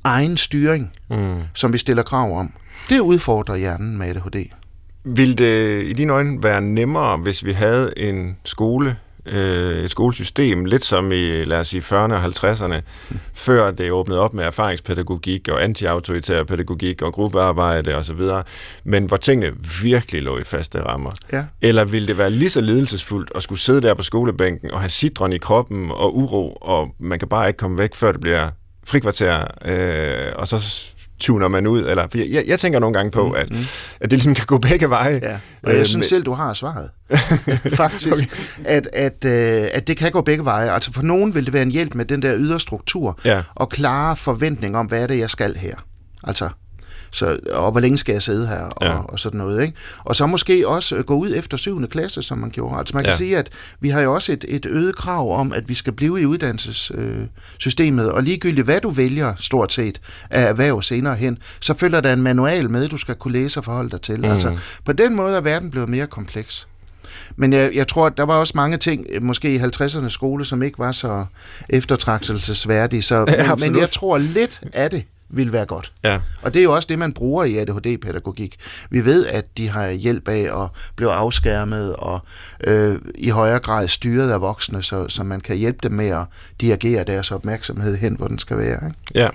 Speaker 1: egen styring, mm. som vi stiller krav om, det udfordrer hjernen med ADHD.
Speaker 2: Vil det i dine øjne være nemmere, hvis vi havde en skole, øh, et skolesystem, lidt som i, lad os sige, 40'erne og 50'erne, mm. før det åbnede op med erfaringspædagogik og anti-autoritær pædagogik og gruppearbejde osv., men hvor tingene virkelig lå i faste rammer? Ja. Eller vil det være lige så ledelsesfuldt at skulle sidde der på skolebænken og have sidren i kroppen og uro, og man kan bare ikke komme væk, før det bliver frikvarter, øh, og så tuner man ud, eller jeg, jeg, jeg tænker nogle gange på, mm, at, mm. at det ligesom kan gå begge veje. Ja,
Speaker 1: og jeg øh, synes selv, du har svaret. Faktisk, okay. at, at, øh, at det kan gå begge veje. Altså for nogen vil det være en hjælp med den der ydre struktur, ja. og klare forventning om, hvad er det, jeg skal her. Altså, så, og hvor længe skal jeg sidde her, og, ja. og sådan noget. Ikke? Og så måske også gå ud efter 7. klasse, som man gjorde. Altså man kan ja. sige, at vi har jo også et, et øget krav om, at vi skal blive i uddannelsessystemet, øh, og ligegyldigt hvad du vælger, stort set, af erhverv senere hen, så følger der en manual med, du skal kunne læse og forholde dig til. Mm. Altså, på den måde er verden blevet mere kompleks. Men jeg, jeg tror, der var også mange ting, måske i 50'ernes skole, som ikke var så eftertragtelsesværdige. Så, ja, men, men jeg tror lidt af det vil være godt. Ja. Og det er jo også det, man bruger i ADHD-pædagogik. Vi ved, at de har hjælp af at blive afskærmet og øh, i højere grad styret af voksne, så, så man kan hjælpe dem med at dirigere deres opmærksomhed hen, hvor den skal være. Ikke?
Speaker 2: Ja,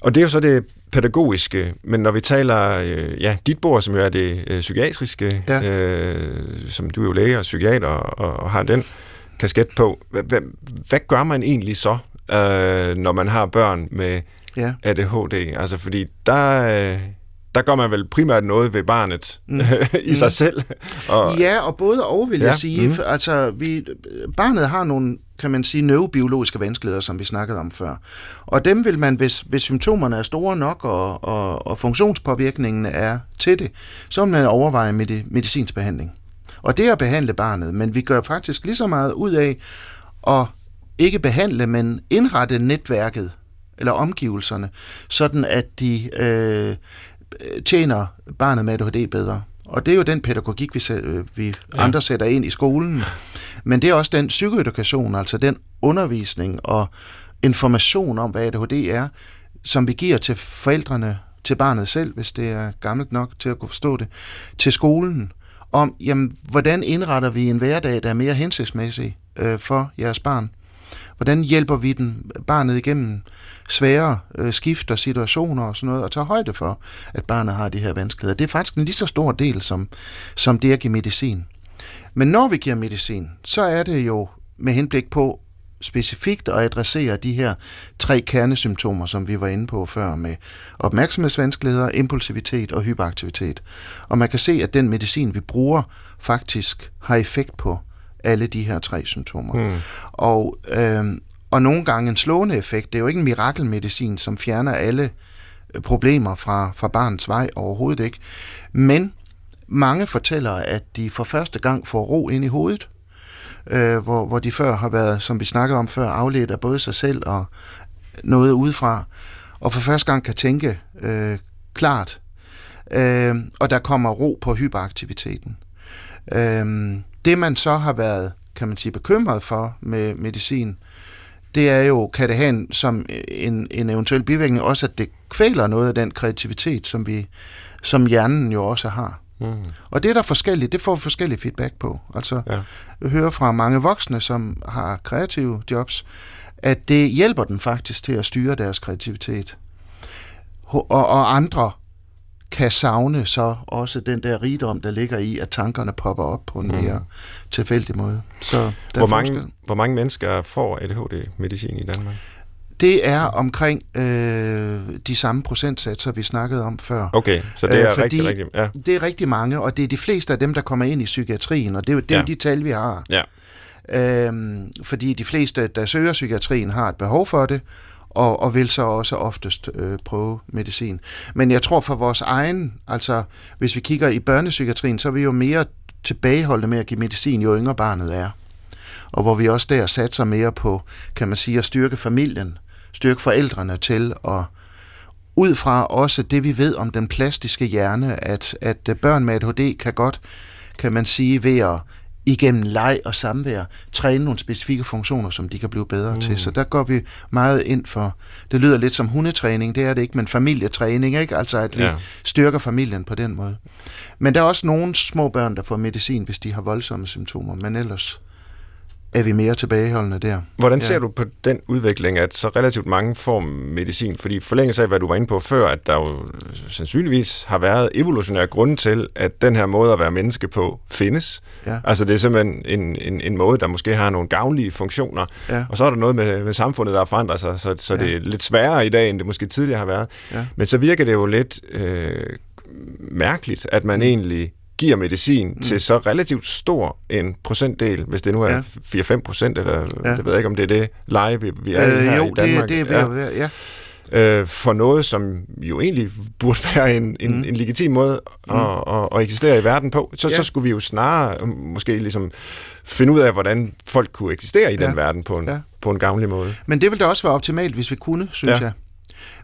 Speaker 2: og det er jo så det pædagogiske, men når vi taler, øh, ja, dit bord, som jo er det øh, psykiatriske, ja. øh, som du er jo læge og psykiater og, og har den kasket på, hvad, hvad gør man egentlig så, øh, når man har børn med ja. ADHD. Altså, fordi der, øh, der gør man vel primært noget ved barnet mm. i sig mm. selv.
Speaker 1: Og, ja, og både og, vil ja. jeg sige. Mm. Altså, vi, barnet har nogle, kan man sige, neurobiologiske vanskeligheder, som vi snakkede om før. Og dem vil man, hvis, hvis symptomerne er store nok, og, og, og funktionspåvirkningen er til det, så vil man overveje med medicinsk behandling. Og det er at behandle barnet, men vi gør faktisk lige så meget ud af at ikke behandle, men indrette netværket eller omgivelserne, sådan at de øh, tjener barnet med ADHD bedre. Og det er jo den pædagogik, vi, sæt, vi ja. andre sætter ind i skolen. Men det er også den psykoedukation, altså den undervisning og information om, hvad ADHD er, som vi giver til forældrene, til barnet selv, hvis det er gammelt nok til at kunne forstå det, til skolen, om, jamen, hvordan indretter vi en hverdag, der er mere hensigtsmæssig øh, for jeres barn? Hvordan hjælper vi den barnet igennem svære øh, skift og situationer og sådan noget, og tager højde for, at barnet har de her vanskeligheder. Det er faktisk en lige så stor del, som, som det at give medicin. Men når vi giver medicin, så er det jo med henblik på specifikt at adressere de her tre kernesymptomer, som vi var inde på før, med opmærksomhedsvanskeligheder, impulsivitet og hyperaktivitet. Og man kan se, at den medicin, vi bruger, faktisk har effekt på alle de her tre symptomer. Mm. Og, øh, og nogle gange en slående effekt. Det er jo ikke en mirakelmedicin, som fjerner alle øh, problemer fra, fra barnets vej overhovedet ikke. Men mange fortæller, at de for første gang får ro ind i hovedet, øh, hvor, hvor de før har været, som vi snakkede om før, afledt af både sig selv og noget udefra, og for første gang kan tænke øh, klart. Øh, og der kommer ro på hyperaktiviteten. Øh, det man så har været, kan man sige, bekymret for med medicin, det er jo, kan det have en, som en, en eventuel bivirkning også, at det kvæler noget af den kreativitet, som vi som hjernen jo også har. Mm. Og det er der forskelligt, det får forskellige feedback på. Altså, ja. jeg hører fra mange voksne, som har kreative jobs, at det hjælper dem faktisk til at styre deres kreativitet. Og, og andre kan savne så også den der rigdom, der ligger i, at tankerne popper op på en mm. mere tilfældig måde. Så
Speaker 2: hvor, mange, hvor mange mennesker får ADHD-medicin i Danmark?
Speaker 1: Det er omkring øh, de samme procentsatser, vi snakkede om før.
Speaker 2: Okay, så det er øh, rigtig, rigtig... Ja.
Speaker 1: Det er rigtig mange, og det er de fleste af dem, der kommer ind i psykiatrien, og det, det er ja. jo de tal, vi har.
Speaker 2: Ja.
Speaker 1: Øhm, fordi de fleste, der søger psykiatrien, har et behov for det, og, og vil så også oftest øh, prøve medicin. Men jeg tror for vores egen, altså hvis vi kigger i børnepsykiatrien, så er vi jo mere tilbageholdte med at give medicin, jo yngre barnet er. Og hvor vi også der satser mere på, kan man sige, at styrke familien, styrke forældrene til at ud fra også det, vi ved om den plastiske hjerne, at, at øh, børn med ADHD kan godt, kan man sige, ved at igennem leg og samvær træne nogle specifikke funktioner, som de kan blive bedre mm. til. Så der går vi meget ind for, det lyder lidt som hundetræning, det er det ikke, men familietræning, ikke? Altså at vi ja. styrker familien på den måde. Men der er også nogle små børn, der får medicin, hvis de har voldsomme symptomer, men ellers er vi mere tilbageholdende der.
Speaker 2: Hvordan ser ja. du på den udvikling, at så relativt mange får medicin? Fordi forlængelse af, hvad du var inde på før, at der jo sandsynligvis har været evolutionære grunde til, at den her måde at være menneske på findes. Ja. Altså det er simpelthen en, en, en måde, der måske har nogle gavnlige funktioner. Ja. Og så er der noget med, med samfundet, der har forandret sig, så, så ja. det er lidt sværere i dag, end det måske tidligere har været. Ja. Men så virker det jo lidt øh, mærkeligt, at man mm. egentlig giver medicin mm. til så relativt stor en procentdel, hvis det nu er ja. 4-5 procent, eller ja. det ved jeg ikke, om det er det leje, vi, vi er øh, her jo, i Danmark.
Speaker 1: Det, det er ved ja.
Speaker 2: ja. Øh, for noget, som jo egentlig burde være en, en, mm. en legitim måde mm. at, at, at eksistere i verden på, så, ja. så skulle vi jo snarere øh, måske ligesom finde ud af, hvordan folk kunne eksistere i ja. den verden på en, ja. på en gavnlig måde.
Speaker 1: Men det ville da også være optimalt, hvis vi kunne, synes ja. jeg.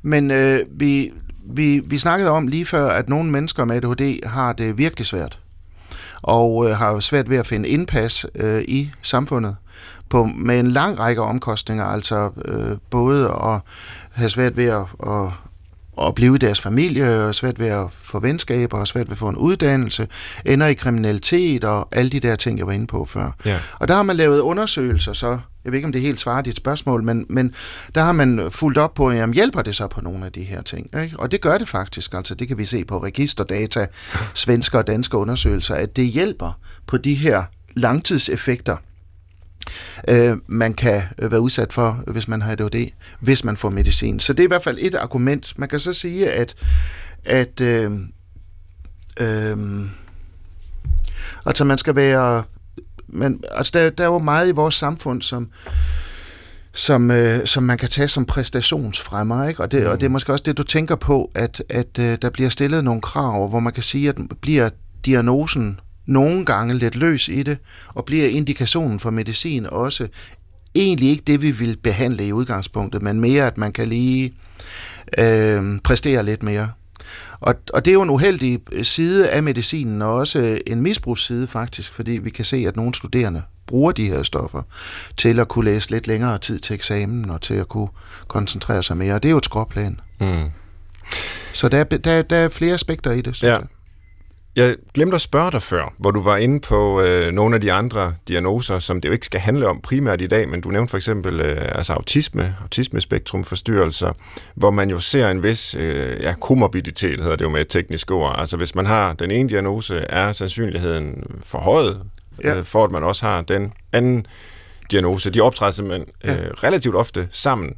Speaker 1: Men øh, vi, vi, vi snakkede om lige før, at nogle mennesker med ADHD har det virkelig svært, og øh, har svært ved at finde indpas øh, i samfundet på, med en lang række omkostninger, altså øh, både at have svært ved at, at at blive i deres familie, og svært ved at få venskaber, og svært ved at få en uddannelse, ender i kriminalitet og alle de der ting, jeg var inde på før. Ja. Og der har man lavet undersøgelser så, jeg ved ikke, om det helt svarer dit spørgsmål, men, men der har man fulgt op på, jamen hjælper det så på nogle af de her ting? Ikke? Og det gør det faktisk, altså det kan vi se på registerdata, svenske og danske undersøgelser, at det hjælper på de her langtidseffekter, øh, man kan være udsat for, hvis man har ADHD, hvis man får medicin. Så det er i hvert fald et argument. Man kan så sige, at, at øh, øh, altså man skal være men, altså der, der er jo meget i vores samfund, som, som, øh, som man kan tage som præstationsfremmer, ikke? Og, det, mm. og det er mm. måske også det, du tænker på, at, at øh, der bliver stillet nogle krav, hvor man kan sige, at bliver diagnosen nogle gange lidt løs i det, og bliver indikationen for medicin også egentlig ikke det, vi vil behandle i udgangspunktet, men mere, at man kan lige øh, præstere lidt mere. Og, og det er jo en uheldig side af medicinen, og også en misbrugsside faktisk, fordi vi kan se, at nogle studerende bruger de her stoffer til at kunne læse lidt længere tid til eksamen, og til at kunne koncentrere sig mere. Og det er jo et skråplan. Mm. Så der, der, der er flere aspekter i det.
Speaker 2: Ja. Jeg. Jeg glemte at spørge dig før, hvor du var inde på øh, nogle af de andre diagnoser, som det jo ikke skal handle om primært i dag, men du nævnte for eksempel øh, altså autisme, autismespektrumforstyrrelser, hvor man jo ser en vis øh, ja, komorbiditet, hedder det jo med et teknisk ord. Altså hvis man har den ene diagnose, er sandsynligheden forhøjet, ja. øh, for at man også har den anden diagnose. De optræder simpelthen øh, ja. relativt ofte sammen.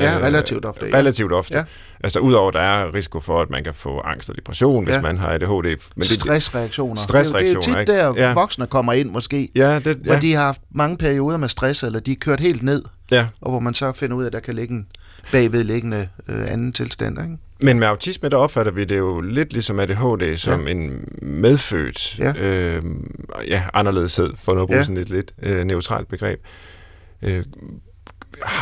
Speaker 1: Ja, relativt ofte.
Speaker 2: Ja. Relativt ofte. Ja. Altså udover, at der er risiko for, at man kan få angst og depression, hvis ja. man har ADHD.
Speaker 1: Men stressreaktioner.
Speaker 2: Stressreaktioner,
Speaker 1: Det er jo tit der, ja. voksne kommer ind måske,
Speaker 2: ja, det,
Speaker 1: ja. hvor de har haft mange perioder med stress, eller de er kørt helt ned,
Speaker 2: ja.
Speaker 1: og hvor man så finder ud af, at der kan ligge en bagvedliggende øh, anden tilstand. Ikke?
Speaker 2: Men med autisme, der opfatter vi det jo lidt ligesom ADHD som ja. en medfødt ja. Øh, ja, anderledeshed, for at bruge ja. sådan et lidt øh, neutralt begreb. Øh,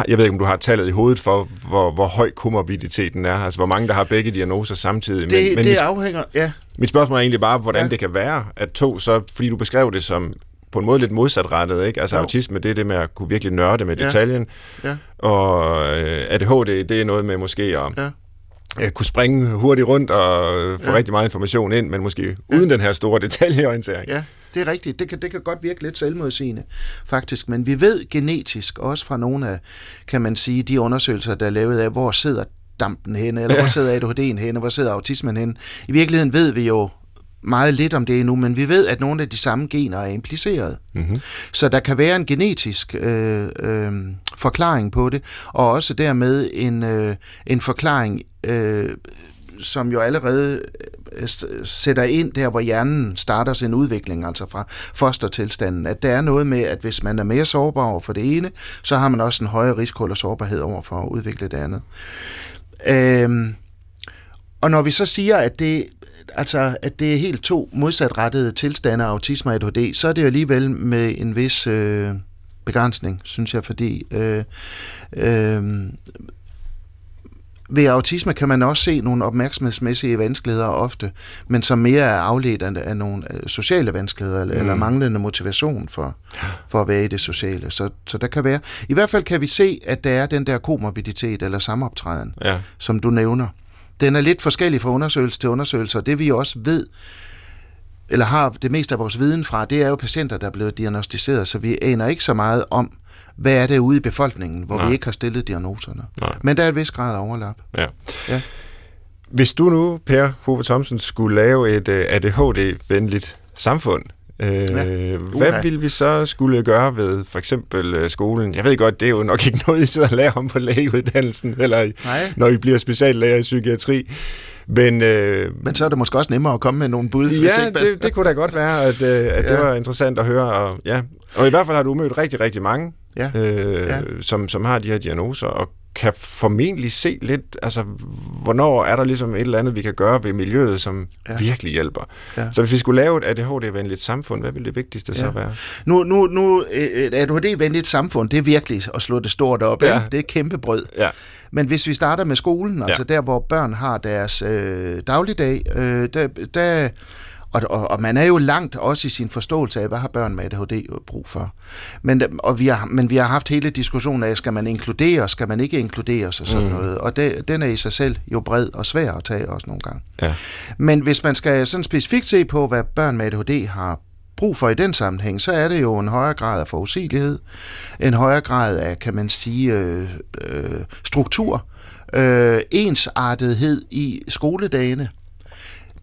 Speaker 2: jeg ved ikke, om du har tallet i hovedet for, hvor, hvor høj komorbiditeten er, altså hvor mange, der har begge diagnoser samtidig.
Speaker 1: Det,
Speaker 2: men, men
Speaker 1: det mit, afhænger, ja.
Speaker 2: Mit spørgsmål er egentlig bare, hvordan ja. det kan være, at to, så, fordi du beskrev det som på en måde lidt modsatrettet, ikke? Altså jo. autisme, det er det med at kunne virkelig nørde med ja. detaljen,
Speaker 1: ja.
Speaker 2: og øh, ADHD, det er noget med måske at ja øh, kunne springe hurtigt rundt og få ja. rigtig meget information ind, men måske ja. uden den her store detaljeorientering.
Speaker 1: Ja, det er rigtigt. Det kan, det kan godt virke lidt selvmodsigende, faktisk. Men vi ved genetisk, også fra nogle af, kan man sige, de undersøgelser, der er lavet af, hvor sidder dampen henne, eller ja. hvor sidder ADHD'en henne, hvor sidder autismen henne. I virkeligheden ved vi jo meget lidt om det endnu, men vi ved, at nogle af de samme gener er impliceret. Mm-hmm. Så der kan være en genetisk øh, øh, forklaring på det, og også dermed en, øh, en forklaring, øh, som jo allerede øh, sætter ind der, hvor hjernen starter sin udvikling, altså fra fostertilstanden, at der er noget med, at hvis man er mere sårbar over for det ene, så har man også en højere risiko eller sårbarhed over for at udvikle det andet. Øhm, og når vi så siger, at det, altså, at det er helt to modsatrettede tilstande af autisme og ADHD, så er det jo alligevel med en vis øh, begrænsning, synes jeg, fordi øh, øh, ved autisme kan man også se nogle opmærksomhedsmæssige vanskeligheder ofte, men som mere er afledt af nogle sociale vanskeligheder, eller, mm. eller manglende motivation for, for at være i det sociale. Så, så der kan være, i hvert fald kan vi se, at der er den der komorbiditet eller samoptræden,
Speaker 2: ja.
Speaker 1: som du nævner. Den er lidt forskellig fra undersøgelse til undersøgelse, og det vi også ved, eller har det meste af vores viden fra, det er jo patienter, der er blevet diagnostiseret, så vi aner ikke så meget om, hvad er det ude i befolkningen, hvor Nej. vi ikke har stillet diagnoserne. Nej. Men der er et vis grad af overlap.
Speaker 2: Ja. ja. Hvis du nu, Per Hove Thomsen, skulle lave et øh, ADHD-venligt samfund, Øh, ja. Hvad vil vi så skulle gøre ved for eksempel øh, skolen? Jeg ved godt, det er jo nok ikke noget, I sidder og lærer om på lægeuddannelsen, eller Nej. når I bliver speciallærer i psykiatri. Men, øh,
Speaker 1: Men så er det måske også nemmere at komme med nogle bud.
Speaker 2: Ja, det, det kunne da godt være, at, øh, at ja. det var interessant at høre. Og, ja. og i hvert fald har du mødt rigtig, rigtig mange, ja. Øh, ja. Som, som har de her diagnoser, og kan formentlig se lidt, altså, hvornår er der ligesom et eller andet, vi kan gøre ved miljøet, som ja. virkelig hjælper. Ja. Så hvis vi skulle lave et ADHD-venligt samfund, hvad ville det vigtigste ja. så være?
Speaker 1: Nu, nu, nu et ADHD-venligt samfund, det er virkelig at slå det stort op. Ja. Ikke? Det er kæmpe brød.
Speaker 2: Ja.
Speaker 1: Men hvis vi starter med skolen, altså der, hvor børn har deres øh, dagligdag, øh, der, der og, og, og man er jo langt også i sin forståelse af, hvad har børn med ADHD brug for. Men, og vi har, men vi har haft hele diskussionen af, skal man inkludere, skal man ikke inkludere og sådan mm. noget. Og det, den er i sig selv jo bred og svær at tage også nogle gange.
Speaker 2: Ja.
Speaker 1: Men hvis man skal sådan specifikt se på, hvad børn med ADHD har brug for i den sammenhæng, så er det jo en højere grad af forudsigelighed, en højere grad af, kan man sige, øh, øh, struktur, øh, ensartethed i skoledagene.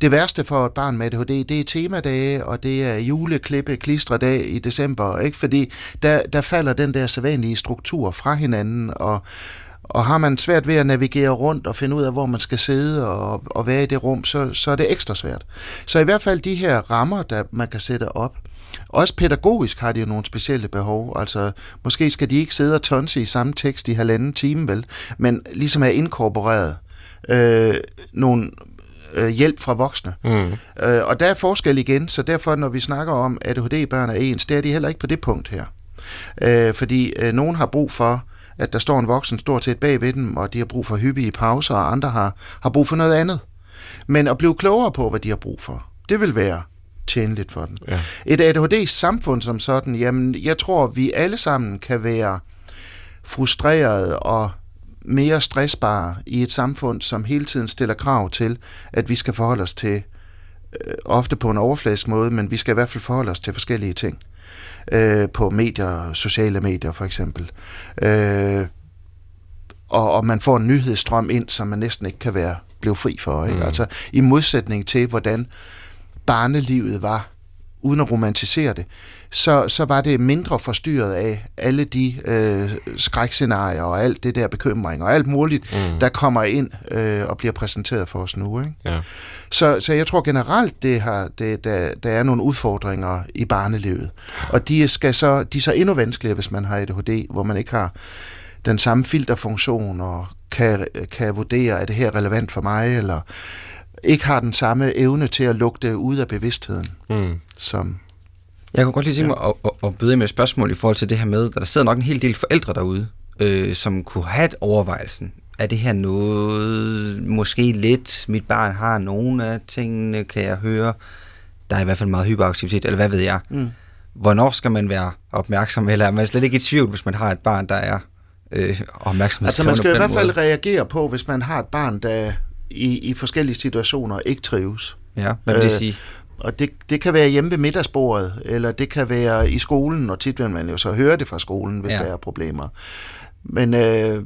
Speaker 1: Det værste for et barn med ADHD, det er temadage, og det er juleklippe, klistredag i december, ikke? fordi der, der falder den der sædvanlige struktur fra hinanden, og, og har man svært ved at navigere rundt og finde ud af, hvor man skal sidde og, og være i det rum, så, så er det ekstra svært. Så i hvert fald de her rammer, der man kan sætte op, også pædagogisk har de jo nogle specielle behov. Altså, måske skal de ikke sidde og tonse i samme tekst i halvanden time, vel? Men ligesom er inkorporeret øh, nogle øh, hjælp fra voksne.
Speaker 2: Mm.
Speaker 1: Øh, og der er forskel igen, så derfor når vi snakker om, at ADHD-børn er ens, det er de heller ikke på det punkt her. Øh, fordi øh, nogen har brug for, at der står en voksen stort set bag ved dem, og de har brug for hyppige pauser, og andre har, har brug for noget andet. Men at blive klogere på, hvad de har brug for, det vil være tjenligt for dem.
Speaker 2: Ja.
Speaker 1: Et ADHD-samfund som sådan, jamen jeg tror, vi alle sammen kan være frustrerede og mere stressbare i et samfund, som hele tiden stiller krav til, at vi skal forholde os til, øh, ofte på en overfladisk måde, men vi skal i hvert fald forholde os til forskellige ting. Øh, på medier, sociale medier for eksempel. Øh, og, og man får en nyhedsstrøm ind, som man næsten ikke kan være blive fri for. Ikke?
Speaker 2: Mm.
Speaker 1: Altså i modsætning til, hvordan barnelivet var, uden at romantisere det, så, så var det mindre forstyrret af alle de øh, skrækscenarier og alt det der bekymring og alt muligt,
Speaker 2: Mm.
Speaker 1: der kommer ind øh, og bliver præsenteret for os nu. Ikke?
Speaker 2: Ja.
Speaker 1: Så, så jeg tror generelt, det har, det, der, der er nogle udfordringer i barnelivet. Og de, skal så, de er så endnu vanskeligere, hvis man har ADHD, hvor man ikke har den samme filterfunktion og kan, kan vurdere, er det her relevant for mig, eller ikke har den samme evne til at lukke det ud af bevidstheden,
Speaker 2: Mm.
Speaker 1: som...
Speaker 3: Jeg kunne godt lige tænke mig at, at, at byde ind med et spørgsmål i forhold til det her med, at der sidder nok en hel del forældre derude, øh, som kunne have et overvejelsen. Er det her noget, måske lidt, mit barn har nogle af tingene, kan jeg høre. Der er i hvert fald meget hyperaktivitet, eller hvad ved jeg.
Speaker 1: Mm.
Speaker 3: Hvornår skal man være opmærksom, eller er man slet ikke i tvivl, hvis man har et barn, der er øh, opmærksomhed?
Speaker 1: Altså man skal i hvert fald reagere på, hvis man har et barn, der i, i forskellige situationer ikke trives.
Speaker 3: Ja, hvad vil det
Speaker 1: Øh,
Speaker 3: sige?
Speaker 1: Og det, det kan være hjemme ved middagsbordet, eller det kan være i skolen, og tit vil man jo så høre det fra skolen, hvis
Speaker 3: Ja.
Speaker 1: der er problemer. Men øh,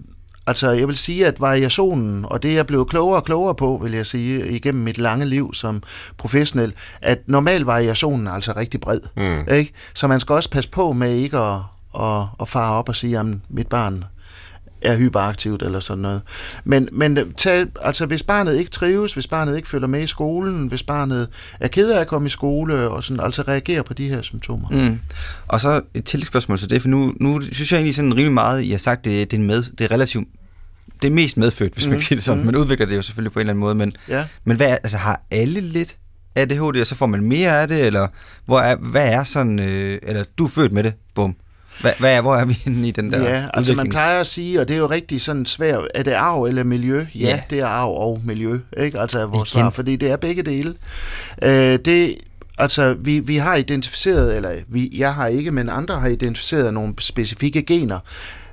Speaker 1: altså, jeg vil sige, at variationen, og det er jeg blevet klogere og klogere på, vil jeg sige, igennem mit lange liv som professionel, at normal variationen er altså rigtig bred.
Speaker 2: Mm.
Speaker 1: Ikke? Så man skal også passe på med ikke at, at, at fare op og sige, at mit barn er hyperaktivt eller sådan noget. Men, men tag, altså, hvis barnet ikke trives, hvis barnet ikke følger med i skolen, hvis barnet er ked af at komme i skole, og sådan, altså reagere på de her symptomer.
Speaker 3: Mm. Og så et tillægsspørgsmål til det, for nu, nu synes jeg egentlig sådan rimelig meget, I har sagt, det, det, er, med, det er relativt det er mest medfødt, hvis man
Speaker 1: Mhm.
Speaker 3: kan sige det sådan.
Speaker 1: Mhm.
Speaker 3: Man udvikler det jo selvfølgelig på en eller anden måde, men,
Speaker 1: Ja.
Speaker 3: men hvad altså, har alle lidt ADHD, og så får man mere af det, eller hvor er, hvad er sådan, øh, eller du er født med det, bum. Hvad, hvad er, hvor er vi henne i den der
Speaker 1: Ja, altså man plejer at sige, og det er jo rigtig sådan svært, er det arv eller miljø? Ja,
Speaker 3: Ja.
Speaker 1: ja. det er arv og miljø, ikke? Altså er vores
Speaker 3: Igen.
Speaker 1: svar, fordi det er begge dele. Øh, det, altså vi, vi har identificeret, eller vi, jeg har ikke, men andre har identificeret nogle specifikke gener,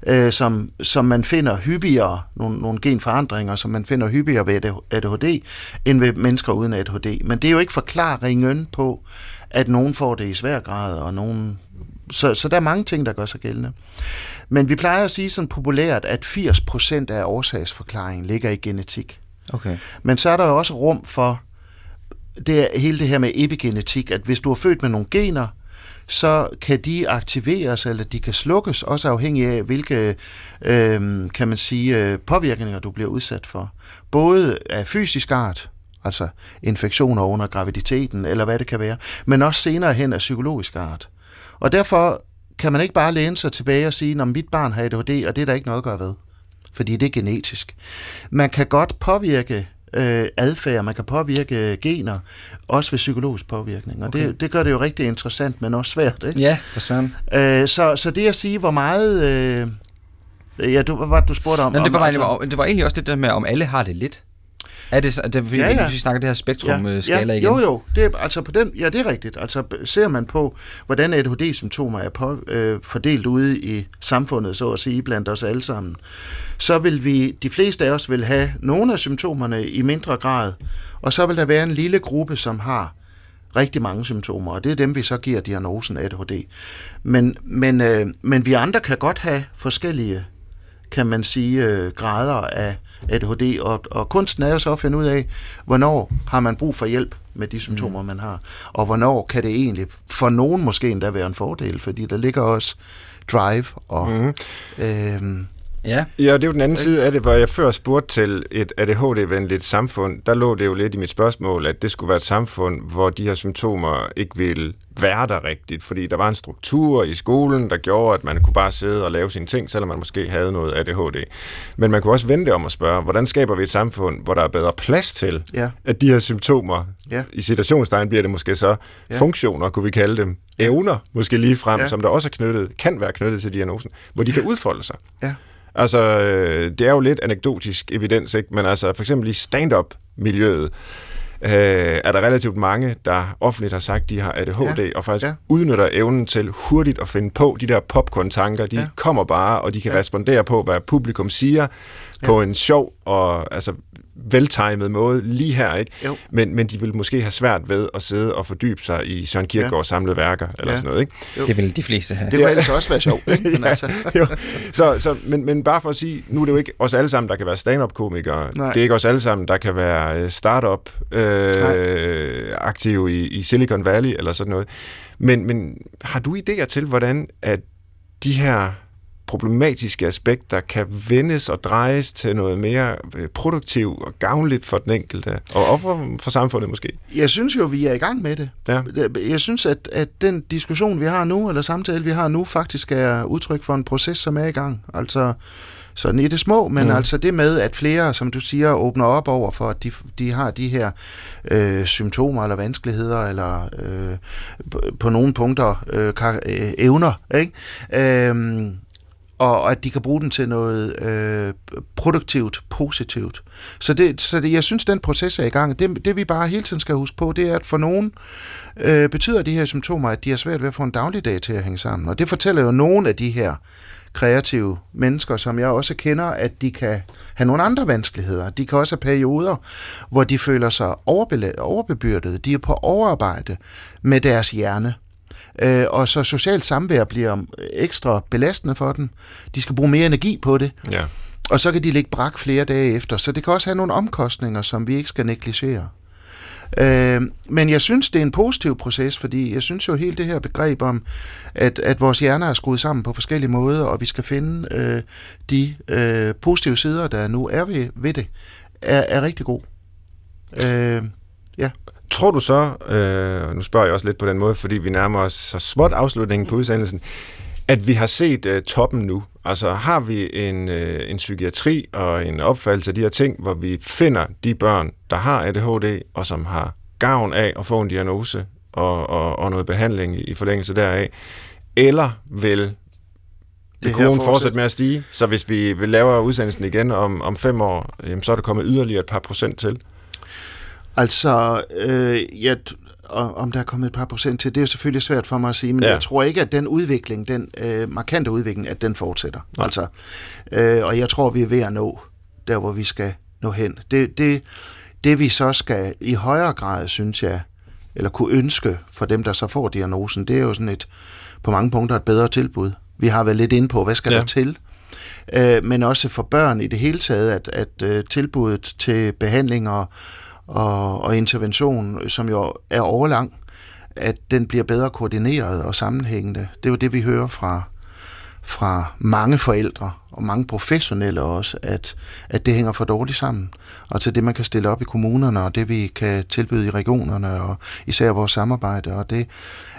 Speaker 1: øh, som, som man finder hyppigere, nogle, nogle genforandringer, som man finder hyppigere ved ADHD, end ved mennesker uden ADHD. Men det er jo ikke forklaringen på, at nogen får det i svær grad, og nogen så, så der er mange ting, der gør sig gældende. Men vi plejer at sige sådan populært, at 80% af årsagsforklaringen ligger i genetik.
Speaker 3: Okay.
Speaker 1: Men så er der jo også rum for det, er- hele det her med epigenetik, at hvis du er født med nogle gener, så kan de aktiveres, eller de kan slukkes, også afhængig af, hvilke øh, kan man sige, øh, påvirkninger du bliver udsat for. Både af fysisk art, altså infektioner under graviditeten, eller hvad det kan være, men også senere hen af psykologisk art. Og derfor kan man ikke bare læne sig tilbage og sige, at mit barn har ADHD, og det er der ikke noget at gøre ved. Fordi det er genetisk. Man kan godt påvirke øh, adfærd, man kan påvirke gener, også ved psykologisk påvirkning. Og okay. Det, det gør det jo rigtig interessant, men også svært. Ikke?
Speaker 3: Ja, for søren.
Speaker 1: Øh, så, så det at sige, hvor meget... Øh, ja, du, hvad var det, du spurgte om?
Speaker 3: Men det
Speaker 1: om,
Speaker 3: var,
Speaker 1: altså-
Speaker 3: egentlig, det var egentlig også det der med, om alle har det lidt. Er det, så- det, ja,
Speaker 1: Ja,
Speaker 3: ja.
Speaker 1: ja.
Speaker 3: Vi snakker det her spektrum-skala igen.
Speaker 1: Jo, jo, det er, altså på den, ja, det er rigtigt. Altså ser man på, hvordan ADHD-symptomer er på, øh, fordelt ude i samfundet, så at sige, blandt os alle sammen, så vil vi, de fleste af os vil have nogle af symptomerne i mindre grad, og så vil der være en lille gruppe, som har rigtig mange symptomer, og det er dem, vi så giver diagnosen ADHD. Men, men, øh, men vi andre kan godt have forskellige kan man sige, øh, grader af ADHD, og, og kunsten er jo så at finde ud af, hvornår har man brug for hjælp med de symptomer, mm. man har, og hvornår kan det egentlig for nogen måske endda være en fordel, fordi der ligger også drive og
Speaker 2: Mm.
Speaker 1: øhm,
Speaker 3: Ja.
Speaker 2: Ja, det er jo den anden side af det, hvor jeg før spurgte til et ADHD-venligt samfund. Der lå det jo lidt i mit spørgsmål, at det skulle være et samfund, hvor de her symptomer ikke ville være der rigtigt, fordi der var en struktur i skolen, der gjorde, at man kunne bare sidde og lave sine ting, selvom man måske havde noget ADHD. Men man kunne også vente om at spørge, hvordan skaber vi et samfund, hvor der er bedre plads til,
Speaker 1: Ja.
Speaker 2: at de her symptomer,
Speaker 1: Ja.
Speaker 2: i citationstegn bliver det måske så,
Speaker 1: Ja.
Speaker 2: funktioner, kunne vi kalde dem, evner måske lige frem,
Speaker 1: Ja.
Speaker 2: som der også er knyttet, kan være knyttet til diagnosen, hvor de kan udfolde sig.
Speaker 1: Ja.
Speaker 2: Altså, øh, det er jo lidt anekdotisk evidens, ikke? men altså for eksempel i stand-up-miljøet, øh, er der relativt mange, der offentligt har sagt, de har ADHD, ja. og faktisk ja. Udnytter evnen til hurtigt at finde på de der popcorn-tanker. De ja. Kommer bare, og de kan. Ja. respondere på, hvad publikum siger, ja. på en sjov og altså, veltimet måde lige her, ikke?
Speaker 1: Jo.
Speaker 2: Men, men de vil måske have svært ved at sidde og fordybe sig i Søren Kierkegaards ja. samlede værker, eller
Speaker 1: Ja.
Speaker 2: sådan noget, ikke?
Speaker 1: Jo.
Speaker 3: Det vil de fleste have.
Speaker 1: Det kunne ellers også være sjovt, ikke? Men altså,
Speaker 2: jo. Så, så, men, men bare for at sige, nu er det jo ikke os alle sammen, der kan være stand-up-komikere.
Speaker 1: Nej.
Speaker 2: Det er ikke os alle sammen, der kan være øh, startup øh, aktive i, i Silicon Valley eller sådan noget. Men, men har du idéer til, hvordan at de her problematiske aspekter kan vendes og drejes til noget mere øh, produktivt og gavnligt for den enkelte, og og for, for samfundet måske?
Speaker 1: jeg synes jo, vi er i gang med det.
Speaker 2: Ja.
Speaker 1: Jeg synes, at, at den diskussion, vi har nu, eller samtale, vi har nu, faktisk er udtryk for en proces, som er i gang. Altså sådan i det små, men
Speaker 2: Mm.
Speaker 1: altså det med, at flere, som du siger, åbner op over for, at de, de har de her øh, symptomer eller vanskeligheder, eller øh, på, på nogle punkter øh, kar- øh, evner, ikke? Øhm, og at de kan bruge den til noget øh, produktivt, positivt. Så, det, så det, jeg synes, den proces er i gang. Det, det vi bare hele tiden skal huske på, det er, at for nogen øh, betyder de her symptomer, at de har svært ved at få en dagligdag til at hænge sammen. Og det fortæller jo nogle af de her kreative mennesker, som jeg også kender, at de kan have nogle andre vanskeligheder. De kan også have perioder, hvor de føler sig overbebyrdet. De er på overarbejde med deres hjerne. Øh, og så socialt samvær bliver ekstra belastende for dem. De skal bruge mere energi på det,
Speaker 2: Ja.
Speaker 1: og så kan de ligge brak flere dage efter. Så det kan også have nogle omkostninger, som vi ikke skal negligere. Øh, men jeg synes, det er en positiv proces, fordi jeg synes jo helt det her begreb om, at, at vores hjerner er skruet sammen på forskellige måder, og vi skal finde øh, de øh, positive sider, der nu er ved, ved det, er, er rigtig god. Øh,
Speaker 2: Tror du så, øh, nu spørger jeg også lidt på den måde, fordi vi nærmer os så småt afslutningen på udsendelsen, at vi har set øh, toppen nu? Altså har vi en, øh, en psykiatri og en opfattelse af de her ting, hvor vi finder de børn, der har ADHD, og som har gavn af at få en diagnose og, og, og noget behandling i, forlængelse deraf? Eller vil det kurven fortsætte med at stige? Så hvis vi vil lave udsendelsen igen om, om fem år, jamen, så er der kommet yderligere et par procent til.
Speaker 1: Altså, øh, jeg, og, om der er kommet et par procent til, det er selvfølgelig svært for mig at sige, men
Speaker 2: Ja.
Speaker 1: jeg tror ikke, at den udvikling, den øh, markante udvikling, at den fortsætter.
Speaker 2: Nej.
Speaker 1: Altså, øh, og jeg tror, vi er ved at nå der, hvor vi skal nå hen. Det, det, det vi så skal i højere grad, synes jeg, eller kunne ønske for dem, der så får diagnosen, det er jo sådan et, på mange punkter et bedre tilbud. Vi har været lidt inde på, hvad skal
Speaker 2: ja.
Speaker 1: der til? Øh, men også for børn i det hele taget, at, at øh, tilbuddet til behandling og, og, og intervention, som jo er overlang, at den bliver bedre koordineret og sammenhængende. Det er jo det, vi hører fra, fra mange forældre og mange professionelle også, at, at det hænger for dårligt sammen. Og til det, man kan stille op i kommunerne, og det, vi kan tilbyde i regionerne, og især vores samarbejde. Og det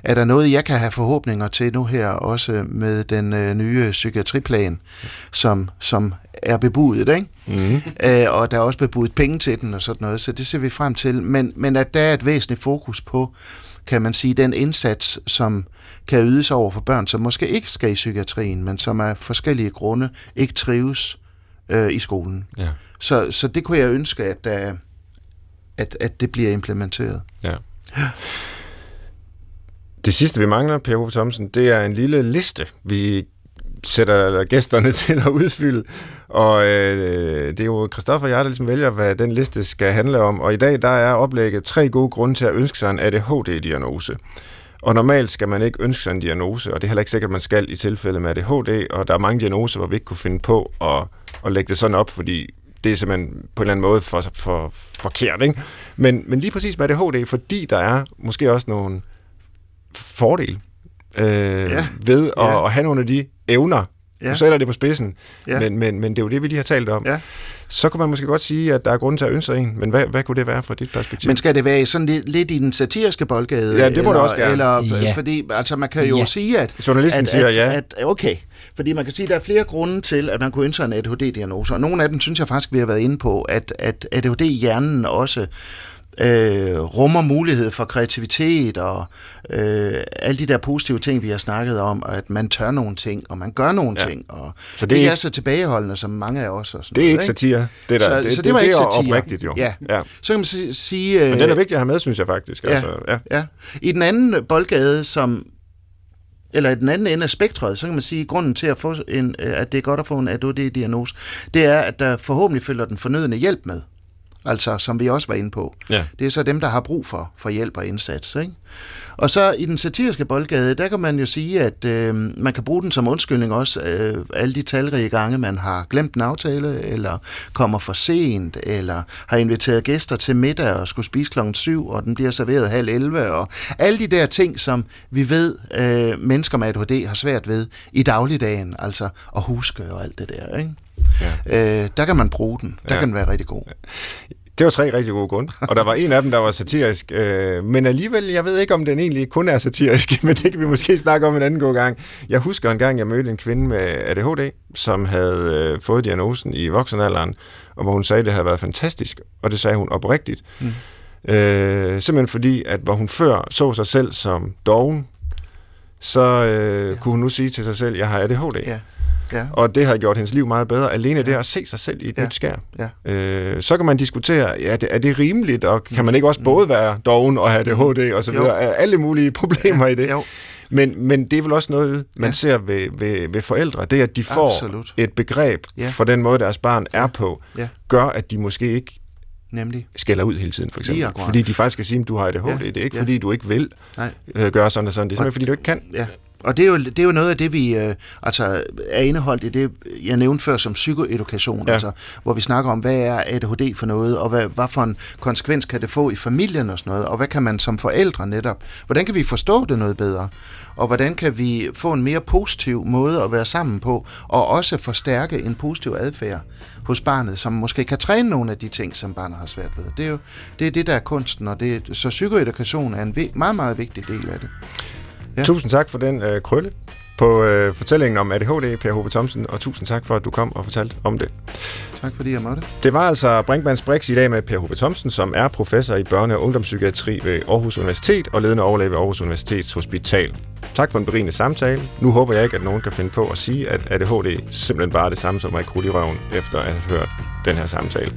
Speaker 1: er der noget, jeg kan have forhåbninger til nu her, også med den øh, nye psykiatriplan, som, som er bebudet, ikke?
Speaker 2: Mm.
Speaker 1: Øh, og der er også bebudet penge til den og sådan noget, så det ser vi frem til. Men, men at der er et væsentligt fokus på, kan man sige, den indsats, som kan ydes over for børn, som måske ikke skal i psykiatrien, men som af forskellige grunde ikke trives øh, i skolen.
Speaker 2: Ja.
Speaker 1: Så, så det kunne jeg ønske, at, der, at, at det bliver implementeret.
Speaker 2: Ja. Det sidste, vi mangler, Per Ove Thomsen, det er en lille liste, vi sætter gæsterne til at udfylde. Og øh, det er jo Christoffer og jeg, der ligesom vælger, hvad den liste skal handle om. Og i dag, der er oplægget tre gode grunde til at ønske sig en ADHD-diagnose. Og normalt skal man ikke ønske sig en diagnose, og det er heller ikke sikkert, at man skal i tilfælde med ADHD, og der er mange diagnoser, hvor vi ikke kunne finde på at, at lægge det sådan op, fordi det er simpelthen på en eller anden måde for, for, forkert. Ikke? Men, men lige præcis med ADHD, fordi der er måske også nogle fordele øh, ja. ved at,
Speaker 1: Ja.
Speaker 2: at have nogle af de evner, ja. du sætter det på spidsen,
Speaker 1: Ja.
Speaker 2: men, men, men det er jo det, vi lige har talt om.
Speaker 1: Ja.
Speaker 2: Så kunne man måske godt sige, at der er grund til at ønske en, men hvad, hvad kunne det være fra dit perspektiv?
Speaker 1: Men skal det være sådan lidt, lidt i den satiriske boldgade?
Speaker 2: Ja, det må
Speaker 1: eller,
Speaker 2: det også gerne.
Speaker 1: Eller,
Speaker 3: Ja.
Speaker 1: Fordi altså, man kan jo
Speaker 3: Ja.
Speaker 1: sige, at...
Speaker 2: Journalisten
Speaker 1: at,
Speaker 2: siger
Speaker 1: at,
Speaker 2: ja.
Speaker 1: At, okay, fordi man kan sige, at der er flere grunde til, at man kunne ønske en ADHD-diagnose. Og nogle af dem synes jeg faktisk, vi har været inde på, at, at ADHD i hjernen også øh, rummer mulighed for kreativitet og øh, alle de der positive ting, vi har snakket om, og at man tør nogle ting, og man gør nogle
Speaker 2: Ja.
Speaker 1: ting, og
Speaker 2: Så det
Speaker 1: det
Speaker 2: er
Speaker 1: ikke
Speaker 2: ikke-
Speaker 1: er så tilbageholdende, som mange af os. Og sådan
Speaker 2: det er
Speaker 1: noget,
Speaker 2: ikke satire. Det, der,
Speaker 1: Så-
Speaker 2: det,
Speaker 1: så det var ikke
Speaker 2: det er
Speaker 1: satire.
Speaker 2: oprigtigt jo.
Speaker 1: Ja.
Speaker 2: ja.
Speaker 1: Så kan man si- sige...
Speaker 2: Men den er vigtig at have med, synes jeg faktisk.
Speaker 1: Ja.
Speaker 2: Altså, ja.
Speaker 1: Ja. I den anden boldgade, som eller i den anden ende af spektret, så kan man sige, at grunden til, at, få en, øh, at det er godt at få en ADHD-diagnose, det er, at der forhåbentlig følger den fornødne hjælp med. Altså, som vi også var inde på.
Speaker 2: Ja.
Speaker 1: Det er så dem, der har brug for, for hjælp og indsats. Ikke? Og så i den satiriske boldgade, der kan man jo sige, at øh, man kan bruge den som undskyldning også øh, alle de talrige gange, man har glemt en aftale, eller kommer for sent, eller har inviteret gæster til middag og skulle spise klokken syv, og den bliver serveret halv 11, og alle de der ting, som vi ved, øh, mennesker med ADHD har svært ved i dagligdagen, altså at huske og alt det der. Ikke?
Speaker 2: Ja.
Speaker 1: Øh, der kan man bruge den. Der
Speaker 2: Ja.
Speaker 1: kan den være rigtig god.
Speaker 2: Det var tre rigtig gode grunde, og der var en af dem, der var satirisk, øh, men alligevel, jeg ved ikke, om den egentlig kun er satirisk, men det kan vi måske snakke om en anden god gang. Jeg husker en gang, jeg mødte en kvinde med ADHD, som havde øh, fået diagnosen i voksenalderen, og hvor hun sagde, at det havde været fantastisk, og det sagde hun oprigtigt. Mm. Øh, simpelthen fordi, at hvor hun før så sig selv som doven, så øh, ja. kunne hun nu sige til sig selv, jeg har ADHD.
Speaker 1: Ja. Ja.
Speaker 2: Og det har gjort hendes liv meget bedre. Alene det at se sig selv i et
Speaker 1: Ja.
Speaker 2: nyt skær.
Speaker 1: Ja.
Speaker 2: Øh, så kan man diskutere, ja, det, er det rimeligt, og kan man ikke også både være doven og have ADHD og så videre? Er alle mulige problemer i det?
Speaker 1: Jo.
Speaker 2: Men, men det er vel også noget, man
Speaker 1: Ja.
Speaker 2: ser ved, ved, ved forældre. Det, at de får
Speaker 1: Absolut.
Speaker 2: et begreb
Speaker 1: Ja.
Speaker 2: for den måde, deres barn er på,
Speaker 1: Ja.
Speaker 2: gør, at de måske ikke
Speaker 1: Nemlig.
Speaker 2: skælder ud hele tiden, for eksempel.
Speaker 1: Lige.
Speaker 2: Fordi de faktisk kan sige, at du har ADHD.
Speaker 1: Ja.
Speaker 2: Det er ikke,
Speaker 1: Ja.
Speaker 2: fordi du ikke vil
Speaker 1: Nej.
Speaker 2: øh, gøre sådan og sådan. Det er simpelthen, fordi du ikke kan.
Speaker 1: Ja. Og det er, jo, det er jo noget af det, vi øh, altså, er indeholdt i det, jeg nævnte før som psykoedukation,
Speaker 2: Ja.
Speaker 1: altså, hvor vi snakker om, hvad er ADHD for noget, og hvad, hvad for en konsekvens kan det få i familien og sådan noget, og hvad kan man som forældre netop, hvordan kan vi forstå det noget bedre, og hvordan kan vi få en mere positiv måde at være sammen på, og også forstærke en positiv adfærd hos barnet, som måske kan træne nogle af de ting, som barnet har svært ved. Det er jo det, er det der er kunsten, og det, så psykoedukation er en meget, meget vigtig del af det.
Speaker 2: Ja. Tusind tak for den øh, krølle på øh, fortællingen om ADHD, Per Hove Thomsen, og tusind tak for, at du kom og fortalte om det.
Speaker 1: Tak fordi jeg måtte.
Speaker 2: Det var altså Brinkmanns Brix i dag med Per Hove Thomsen, som er professor i børne- og ungdomspsykiatri ved Aarhus Universitet og ledende overlæge ved Aarhus Universitets Hospital. Tak for en berigende samtale. Nu håber jeg ikke, at nogen kan finde på at sige, at ADHD simpelthen bare er det samme som at i røven, efter at have hørt den her samtale.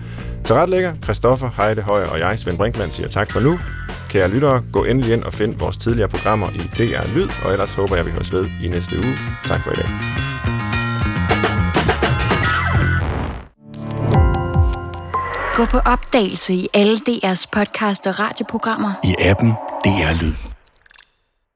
Speaker 2: Til retlægger, Christoffer, Heide Højer og jeg, Svend Brinkmann, siger tak for nu. Kære lyttere, gå endelig ind og find vores tidligere programmer i DR Lyd, og ellers håber jeg, vi høres ved i næste uge. Tak for i dag.
Speaker 4: Gå på opdagelse i alle DR's podcast og radioprogrammer.
Speaker 5: i appen DR Lyd.